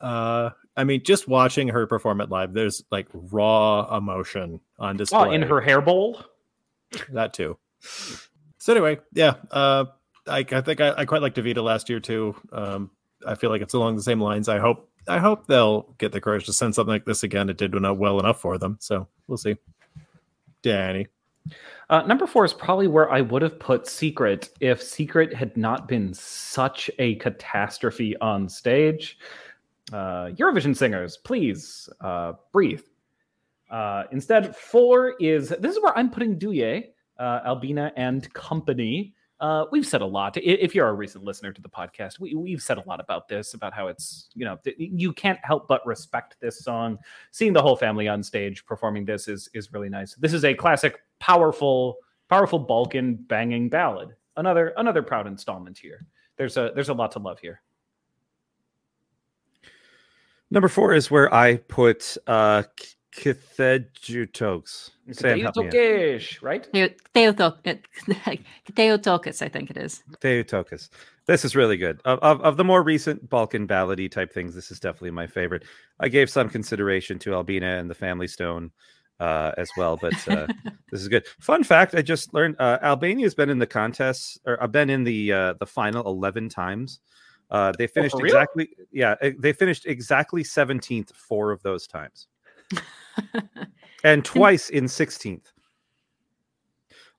Uh, I mean, just watching her perform it live, there's like raw emotion on display. oh, in her hair bowl. that too. So anyway, yeah, uh, I, I think I, I quite liked Davida last year too. Um, I feel like it's along the same lines. I hope I hope they'll get the courage to send something like this again. It did well enough for them, so we'll see. Danny, Uh, number four is probably where I would have put Secret if Secret had not been such a catastrophe on stage. Uh, Eurovision singers, please uh, breathe. Uh, instead, four is this is where I'm putting Duje, uh, Albina, and company. Uh, we've said a lot. If you're a recent listener to the podcast, we, we've said a lot about this, about how it's, you know, you can't help but respect this song. Seeing the whole family on stage performing this is is really nice. This is a classic, powerful, powerful Balkan banging ballad. another another proud installment here. There's a there's a lot to love here. Number four is where I put uh Cthejutokes. Sam, help me out. Theotokes, right? Theotokos, Theotokos, I think it is. Theotokos. This is really good. Of, of, of the more recent Balkan ballady type things, this is definitely my favorite. I gave some consideration to Albina and the Family Stone uh, as well, but uh, this is good. Fun fact: I just learned uh, Albania has been in the contest, or I've been in the uh, the final eleven times. Uh, they finished Oh, exactly, yeah, eh, they finished exactly seventeenth four of those times, and twice in sixteenth.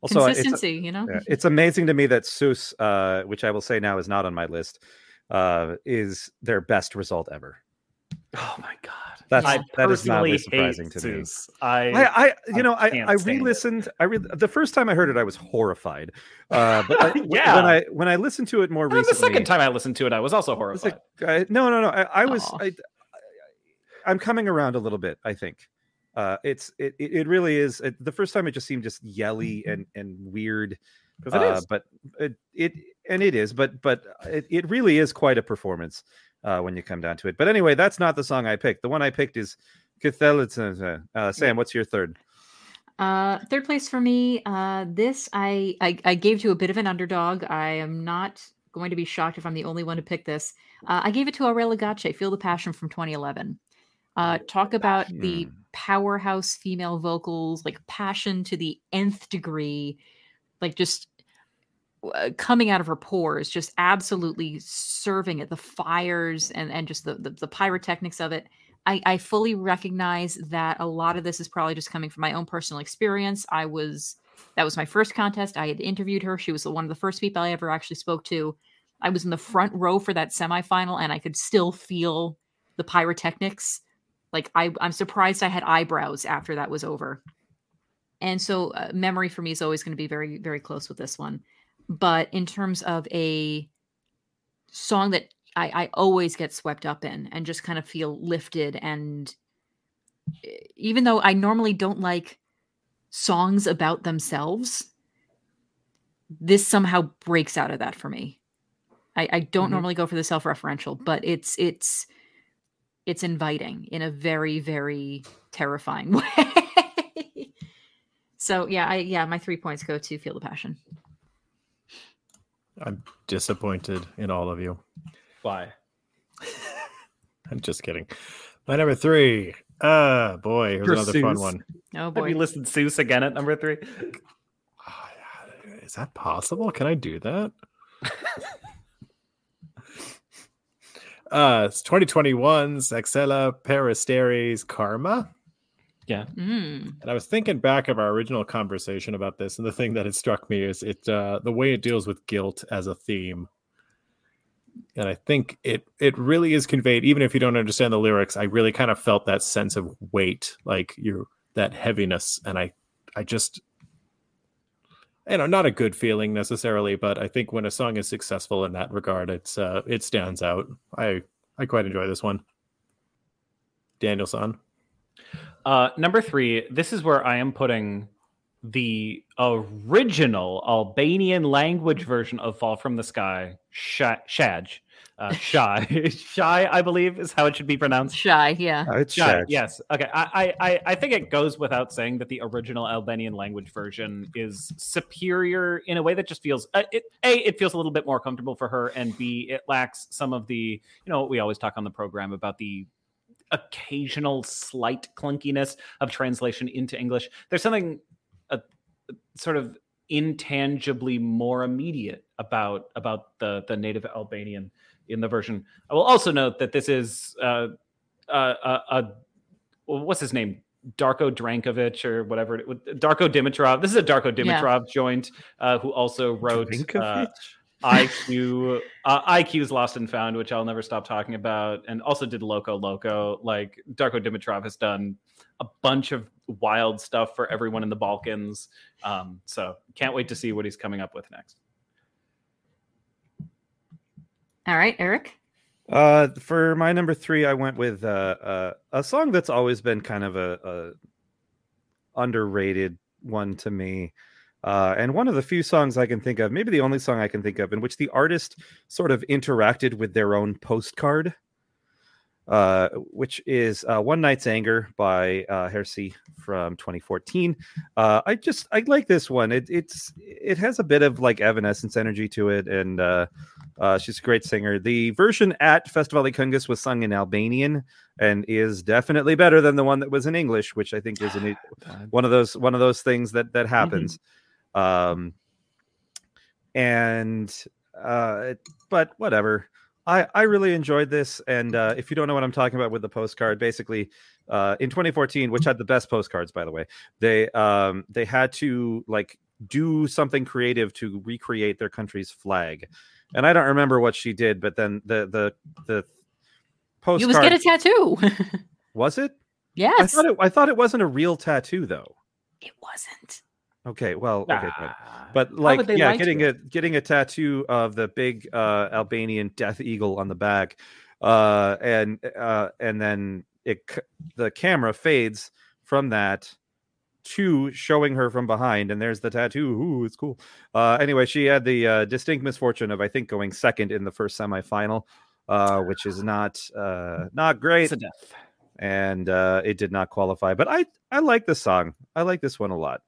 Also, it's, Consistency, you know? yeah, it's amazing to me that Seuss, uh, which I will say now is not on my list, uh, is their best result ever. Oh my god. That's I that is mildly surprising to me. I, I, I, you I know, I, I re-listened. I re- the first time I heard it, I was horrified. Uh, but I, Yeah. when I when I listened to it more and the second time I listened to it, I was also I was horrified. like, no, no, no. I, I was. I, I, am coming around a little bit. I think uh, it's it, it it really is. It, the first time it just seemed just yelly and and weird. it uh, is. but it, it and it is, but but it, it really is quite a performance uh, when you come down to it. But anyway, that's not the song I picked. The one I picked is Cthulhu. Uh, Sam, what's your third? Uh, third place for me. Uh, this I, I I gave to a bit of an underdog. I am not going to be shocked if I'm the only one to pick this. Uh, I gave it to Aurela Gaçe, "Feel the Passion" from 2011. Uh, talk about the powerhouse female vocals, like passion to the nth degree, like just coming out of her pores, just absolutely serving it. The fires and and just the the, the pyrotechnics of it. I, I fully recognize that a lot of this is probably just coming from my own personal experience. I was that was my first contest. I had interviewed her. She was one of the first people I ever actually spoke to. I was in the front row for that semifinal, and I could still feel the pyrotechnics. Like I, I'm surprised I had eyebrows after that was over. And so, uh, memory for me is always going to be very, very close with this one. But in terms of a song that I, I always get swept up in and just kind of feel lifted and even though I normally don't like songs about themselves, this somehow breaks out of that for me. I, I don't Mhm. normally go for the self-referential, but it's it's it's inviting in a very, very terrifying way. so yeah, I yeah, my three points go to Feel the Passion. I'm disappointed in all of you. Why? I'm just kidding. My number three. Ah, boy, here's For another fun Seuss. one. Oh Have you listed Seuss again at number three? Is that possible? Can I do that? uh, it's 2021's Axella Peristeres Karma. Yeah. Mm. And I was thinking back of our original conversation about this, and the thing that had struck me is it uh, the way it deals with guilt as a theme. And I think it it really is conveyed, even if you don't understand the lyrics. I really kind of felt that sense of weight, like you that heaviness, and I I just you know not a good feeling necessarily, but I think when a song is successful in that regard, it's uh, it stands out. I I quite enjoy this one. Danielson. Uh, number three, this is where I am putting the original Albanian language version of Fall from the Sky, Sha- Shaj. Uh, shy, shy, I believe is how it should be pronounced. Shy, yeah. Uh, it's Shy, Shag. yes. Okay. I, I, I- I think it goes without saying that the original Albanian language version is superior in a way that just feels uh, it. A, it feels a little bit more comfortable for her, and B, it lacks some of the you know we always talk on the program about the occasional slight clunkiness of translation into English. There's something uh, sort of intangibly more immediate about about the the native Albanian in the version. I will also note that this is uh, uh, uh, uh, what's his name? Darko Drankovic or whatever. Darko Dimitrov. This is a Darko Yeah. Dimitrov joint uh, who also wrote? Eye Cue. Uh, Eye Cue's Lost and Found, which I'll never stop talking about, and also did Loco Loco. Like Darko Dimitrov has done a bunch of wild stuff for everyone in the Balkans. Um, so can't wait to see what he's coming up with next. All right, Eric. Uh, for my number three, I went with uh, uh, a song that's always been kind of a, a underrated one to me. Uh, and one of the few songs I can think of, maybe the only song I can think of, in which the artist sort of interacted with their own postcard, uh, which is uh, "One Night's Anger" by uh, Hersi from 2014. Uh, I just I like this one. It, it's it has a bit of like Evanescence energy to it, and uh, uh, she's a great singer. The version at Festival Këngës was sung in Albanian and is definitely better than the one that was in English, which I think is an, one of those one of those things that that happens. Mm-hmm. Um, and uh, but whatever. I, I really enjoyed this. And uh, if you don't know what I'm talking about with the postcard, basically uh, in 2014, which had the best postcards, by the way, they um, they had to like do something creative to recreate their country's flag. And I don't remember what she did, but then the the the postcard you was get a tattoo. was it? Yes. I thought it, I thought it wasn't a real tattoo though. It wasn't. Okay, well, okay, but, but like, yeah, getting a getting a tattoo of the big uh, Albanian death eagle on the back, uh, and uh, and then it the camera fades from that to showing her from behind, and there's the tattoo. Ooh, it's cool. Uh, anyway, she had the uh, distinct misfortune of I think going second in the first semifinal, uh, which is not uh, not great. And uh, it did not qualify, but I I like the song. I like this one a lot.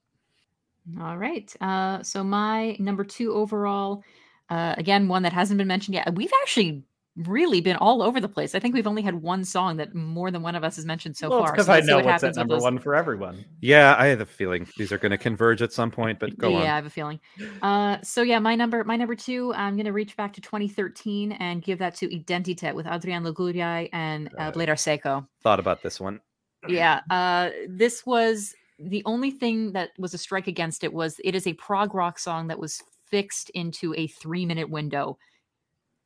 All right. Uh, so my number two overall, uh, again, one that hasn't been mentioned yet. We've actually really been all over the place. I think we've only had one song that more than one of us has mentioned so well, far. Because so I know what what's at number one for everyone. Yeah, I have a feeling these are going to converge at some point. But go yeah, on. Yeah, I have a feeling. Uh, so yeah, my number, my number two, I'm going to reach back to 2013 and give that to Identitet with Adrian Lulgjuraj and uh, Bledar Sejko. Thought about this one. Yeah, uh, this was the only thing that was a strike against it was it is a prog rock song that was fixed into a three minute window.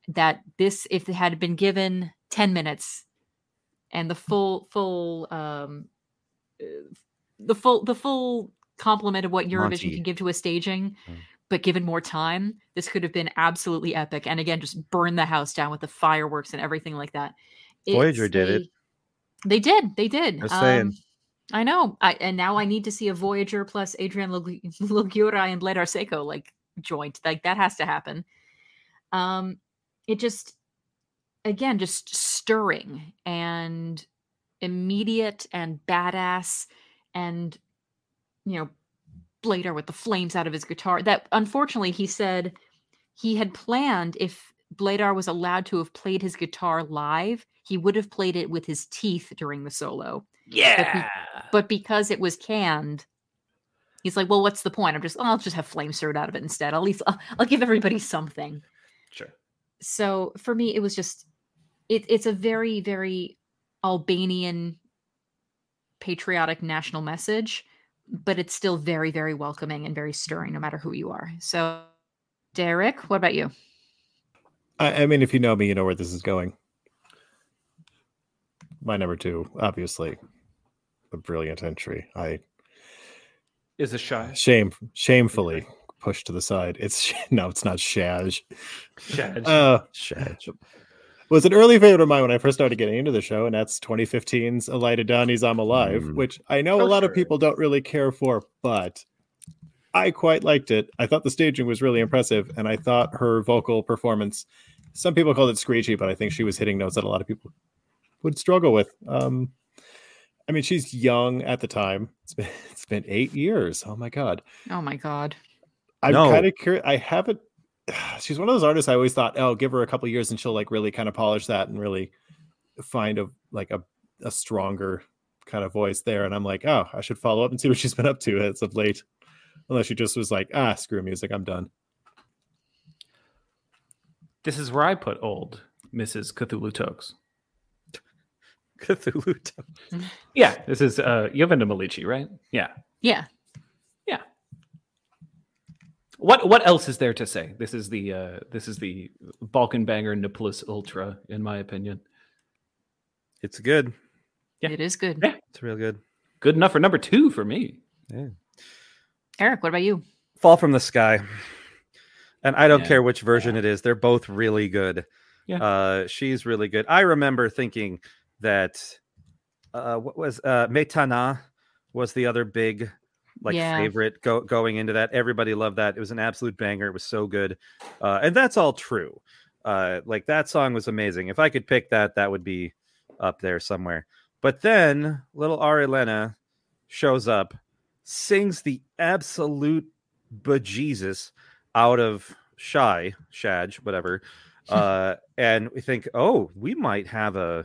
That this, if it had been given 10 minutes and the full, full, um, uh, the full, the full complement of what Eurovision Monty. can give to a staging, mm. but given more time, this could have been absolutely epic. And again, just burn the house down with the fireworks and everything like that. Voyager did a, it. They did. They did. I'm saying. I know. I and now I need to see a Voyager plus Adrian Lulgjuraj and Bledar Sejko like joint. Like that has to happen. Um, it just again just stirring and immediate and badass and you know Bledar with the flames out of his guitar. That unfortunately he said he had planned if Bledar was allowed to have played his guitar live, he would have played it with his teeth during the solo. Yeah. But, be- but because it was canned, he's like, well, what's the point? I'm just, oh, I'll just have flame stirred out of it instead. At least I'll, I'll give everybody something. Sure. So for me, it was just, it, it's a very, very Albanian patriotic national message, but it's still very, very welcoming and very stirring, no matter who you are. So, Derek, what about you? I, I mean, if you know me, you know where this is going. My number two, obviously, a brilliant entry. I is a shy shame shamefully pushed to the side. It's no, it's not Shaj. Shaj. Uh, Shaj. Was an early favorite of mine when I first started getting into the show, and that's 2015's Elhaida Dani's "I'm Alive," mm. which I know a lot sure. of people don't really care for, but I quite liked it. I thought the staging was really impressive, and I thought her vocal performance. Some people called it screechy, but I think she was hitting notes that a lot of people would struggle with. Um, I mean, she's young at the time. It's been it's been eight years. Oh my god. Oh my god. I'm no. kind of curious. I haven't. She's one of those artists. I always thought, oh, give her a couple years and she'll like really kind of polish that and really find a like a a stronger kind of voice there. And I'm like, oh, I should follow up and see what she's been up to as of late. Unless she just was like, ah, screw music, I'm done. This is where I put old Mrs. Cthulhu Tokes. Cthulhu. yeah, this is uh Jovanda Milici, right? Yeah. Yeah. Yeah. What what else is there to say? This is the uh this is the Balkan banger Nupulus Ultra, in my opinion. It's good. Yeah. It is good. Yeah. It's real good. Good enough for number two for me. Yeah. Eric, what about you? Fall from the Sky. And I don't yeah. care which version yeah. it is. They're both really good. Yeah. Uh, she's really good. I remember thinking that uh, what was uh, Metana was the other big like Yeah. favorite go, going into that. Everybody loved that. It was an absolute banger. It was so good, uh, and that's all true. Uh, like that song was amazing. If I could pick that, that would be up there somewhere. But then little Arilena shows up, sings the absolute bejesus out of Shy, Shadge, whatever. Uh, and we think, oh, we might have a,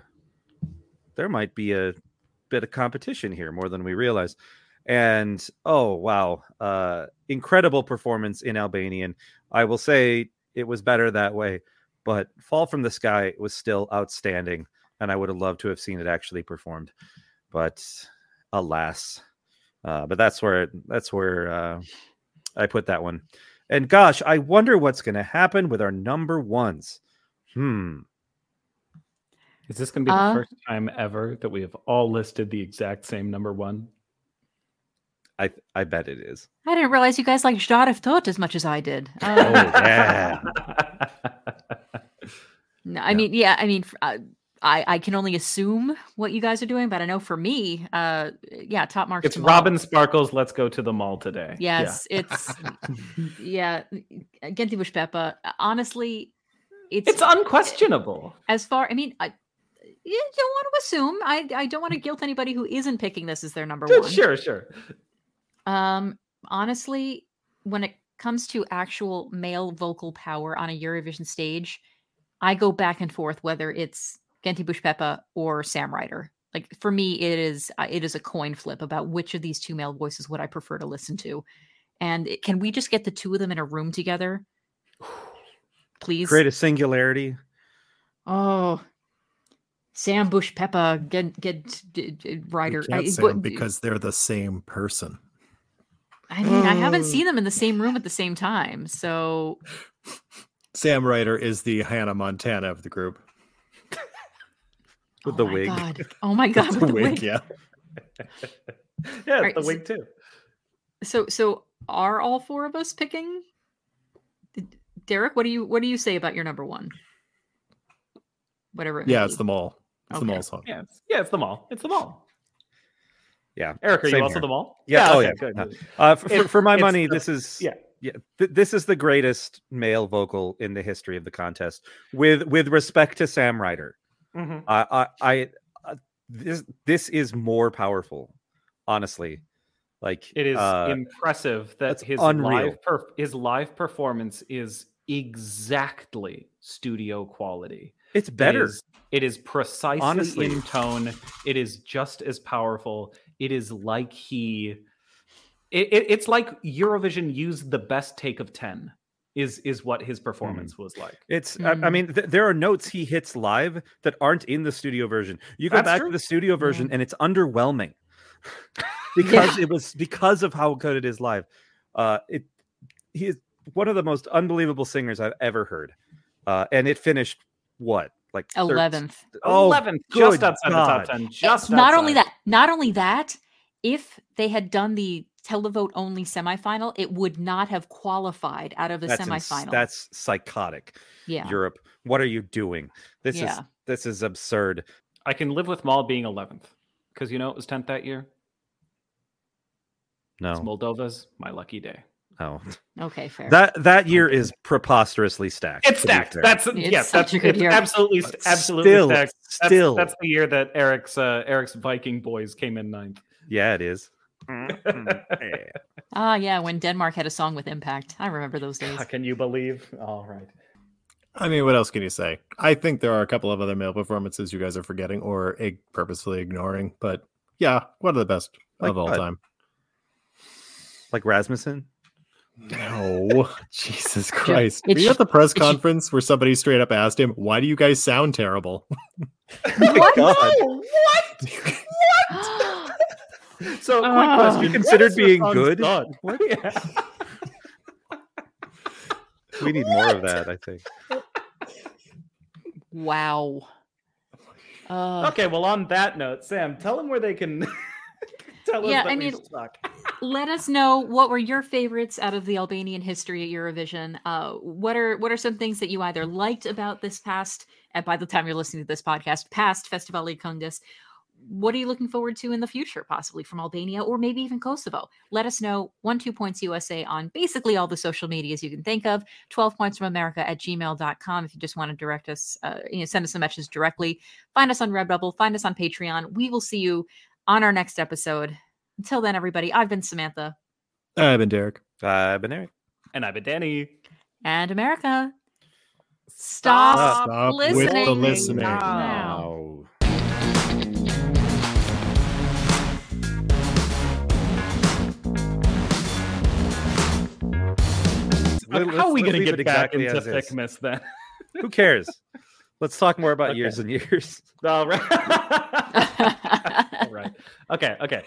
there might be a bit of competition here more than we realize. And oh, wow. Uh, incredible performance in Albanian. I will say it was better that way, but Fall from the Sky was still outstanding. And I would have loved to have seen it actually performed. But alas, uh, but that's where that's where uh, I put that one. And gosh, I wonder what's going to happen with our number ones. Hmm. Is this going to be the Uh, first time ever that we have all listed the exact same number one? I I bet it is. I didn't realize you guys liked Jaref Tot as much as I did. Oh Uh, yeah. no, I Yeah. mean, yeah, I mean, uh, I I can only assume what you guys are doing, but I know for me, uh, yeah, top marks. it's to Robin Sparkles. Let's go to the mall today. Yeah. Yes, it's yeah, Genti Bushpepa. Honestly, it's, It's unquestionable. as far. I mean, I. You don't want to assume. I I don't want to guilt anybody who isn't picking this as their number one. Sure, sure. Um, honestly, when it comes to actual male vocal power on a Eurovision stage, I go back and forth whether it's Genti Bushpepa or Sam Ryder. Like for me, it is uh, it is a coin flip about which of these two male voices would I prefer to listen to. And it, can we just get the two of them in a room together, please? Create a singularity. Oh, Sam Bushpepa get get d- d- Ryder. I- say because they're the same person. I mean, I haven't Oh. seen them in the same room at the same time, so Sam Ryder is the Hannah Montana of the group. With oh the wig. God. Oh my god, The with the wig, wig. yeah. Yeah, Alright, the so- wig too. So so are all four of us picking? Derek, what do you what do you say about your number one? Whatever. It may Yeah, it's be. the mall. It's the Okay. mall song. Yeah, it's, yeah, it's the mall. It's the mall. Yeah. Eric, are you also here. the mall? Yeah, oh, okay, yeah, Good. Uh, for, for, for my it's money, the- this is yeah. yeah. Th- this is the greatest male vocal in the history of the contest. With with respect to Sam Ryder, Mhm. I I, I uh, this this is more powerful, honestly. Like It is uh, impressive that his unreal. live per- his live performance is exactly studio quality. It's better. is- It is precisely Honestly. in tone. It is just as powerful. It is like he. It, it- it's like Eurovision used the best take of ten. Is is what his performance was like. It's I, I Mm. mean th- there are notes he hits live that aren't in the studio version. You go That's back true. to the studio version and it's underwhelming because it was because of how good it is live. Uh it he is one of the most unbelievable singers I've ever heard. Uh and it finished what? Like thir- eleventh. Oh, Eleventh, just good outside the top ten. Just not only that, not only that, if they had done the televote only semifinal, it would not have qualified out of the that's ins- semifinal. that's psychotic. yeah. Europe, what are you doing? This is this is absurd. I can live with Mall being eleventh because you know it was tenth that year. No. It's No. Moldova's my lucky day. Oh. Okay, fair. That that year is preposterously stacked. It's stacked. That's It's yes. such That's a good it's year. absolutely But absolutely still, stacked. That's, still. that's the year that Eric's uh, Eric's Viking boys came in ninth. yeah, it is. Mm, yeah. ah, yeah, when Denmark had a song with impact. I remember those days. Can you believe? All right. I mean, what else can you say? I think there are a couple of other male performances you guys are forgetting or ig- purposefully ignoring, but yeah, one of the best Like of all what? time. Like Rasmussen. No, Jesus Christ! Were you at the press conference where somebody straight up asked him, "Why do you guys sound terrible?" What? God. So, quick Ah. question: You considered being son's good? son? Yeah. We need more of that, I think. wow. Uh, Okay. Well, on that note, Sam, tell them where they can. tell us Yeah, that I we mean, suck. Let us know what were your favorites out of the Albanian history at Eurovision. Uh, what are what are some things that you either liked about this past, and by the time you're listening to this podcast, past Festival Këngës? what are you looking forward to in the future, possibly from Albania or maybe even Kosovo? Let us know. One, two points USA on basically all the social medias you can think of. 12 points from America at gmail.com if you just want to direct us, uh, you know, send us a message directly. Find us on Redbubble, find us on Patreon. We will see you on our next episode. Until then, everybody, I've been Samantha. I've been Derek. I've been Eric. And I've been Danny. And America. Stop, Stop with the listening, listening. now. How Let's- are we going to get it back exactly into. Thickness then? Who cares? Let's talk more about Okay. years and years. All right. All right. Okay. Okay.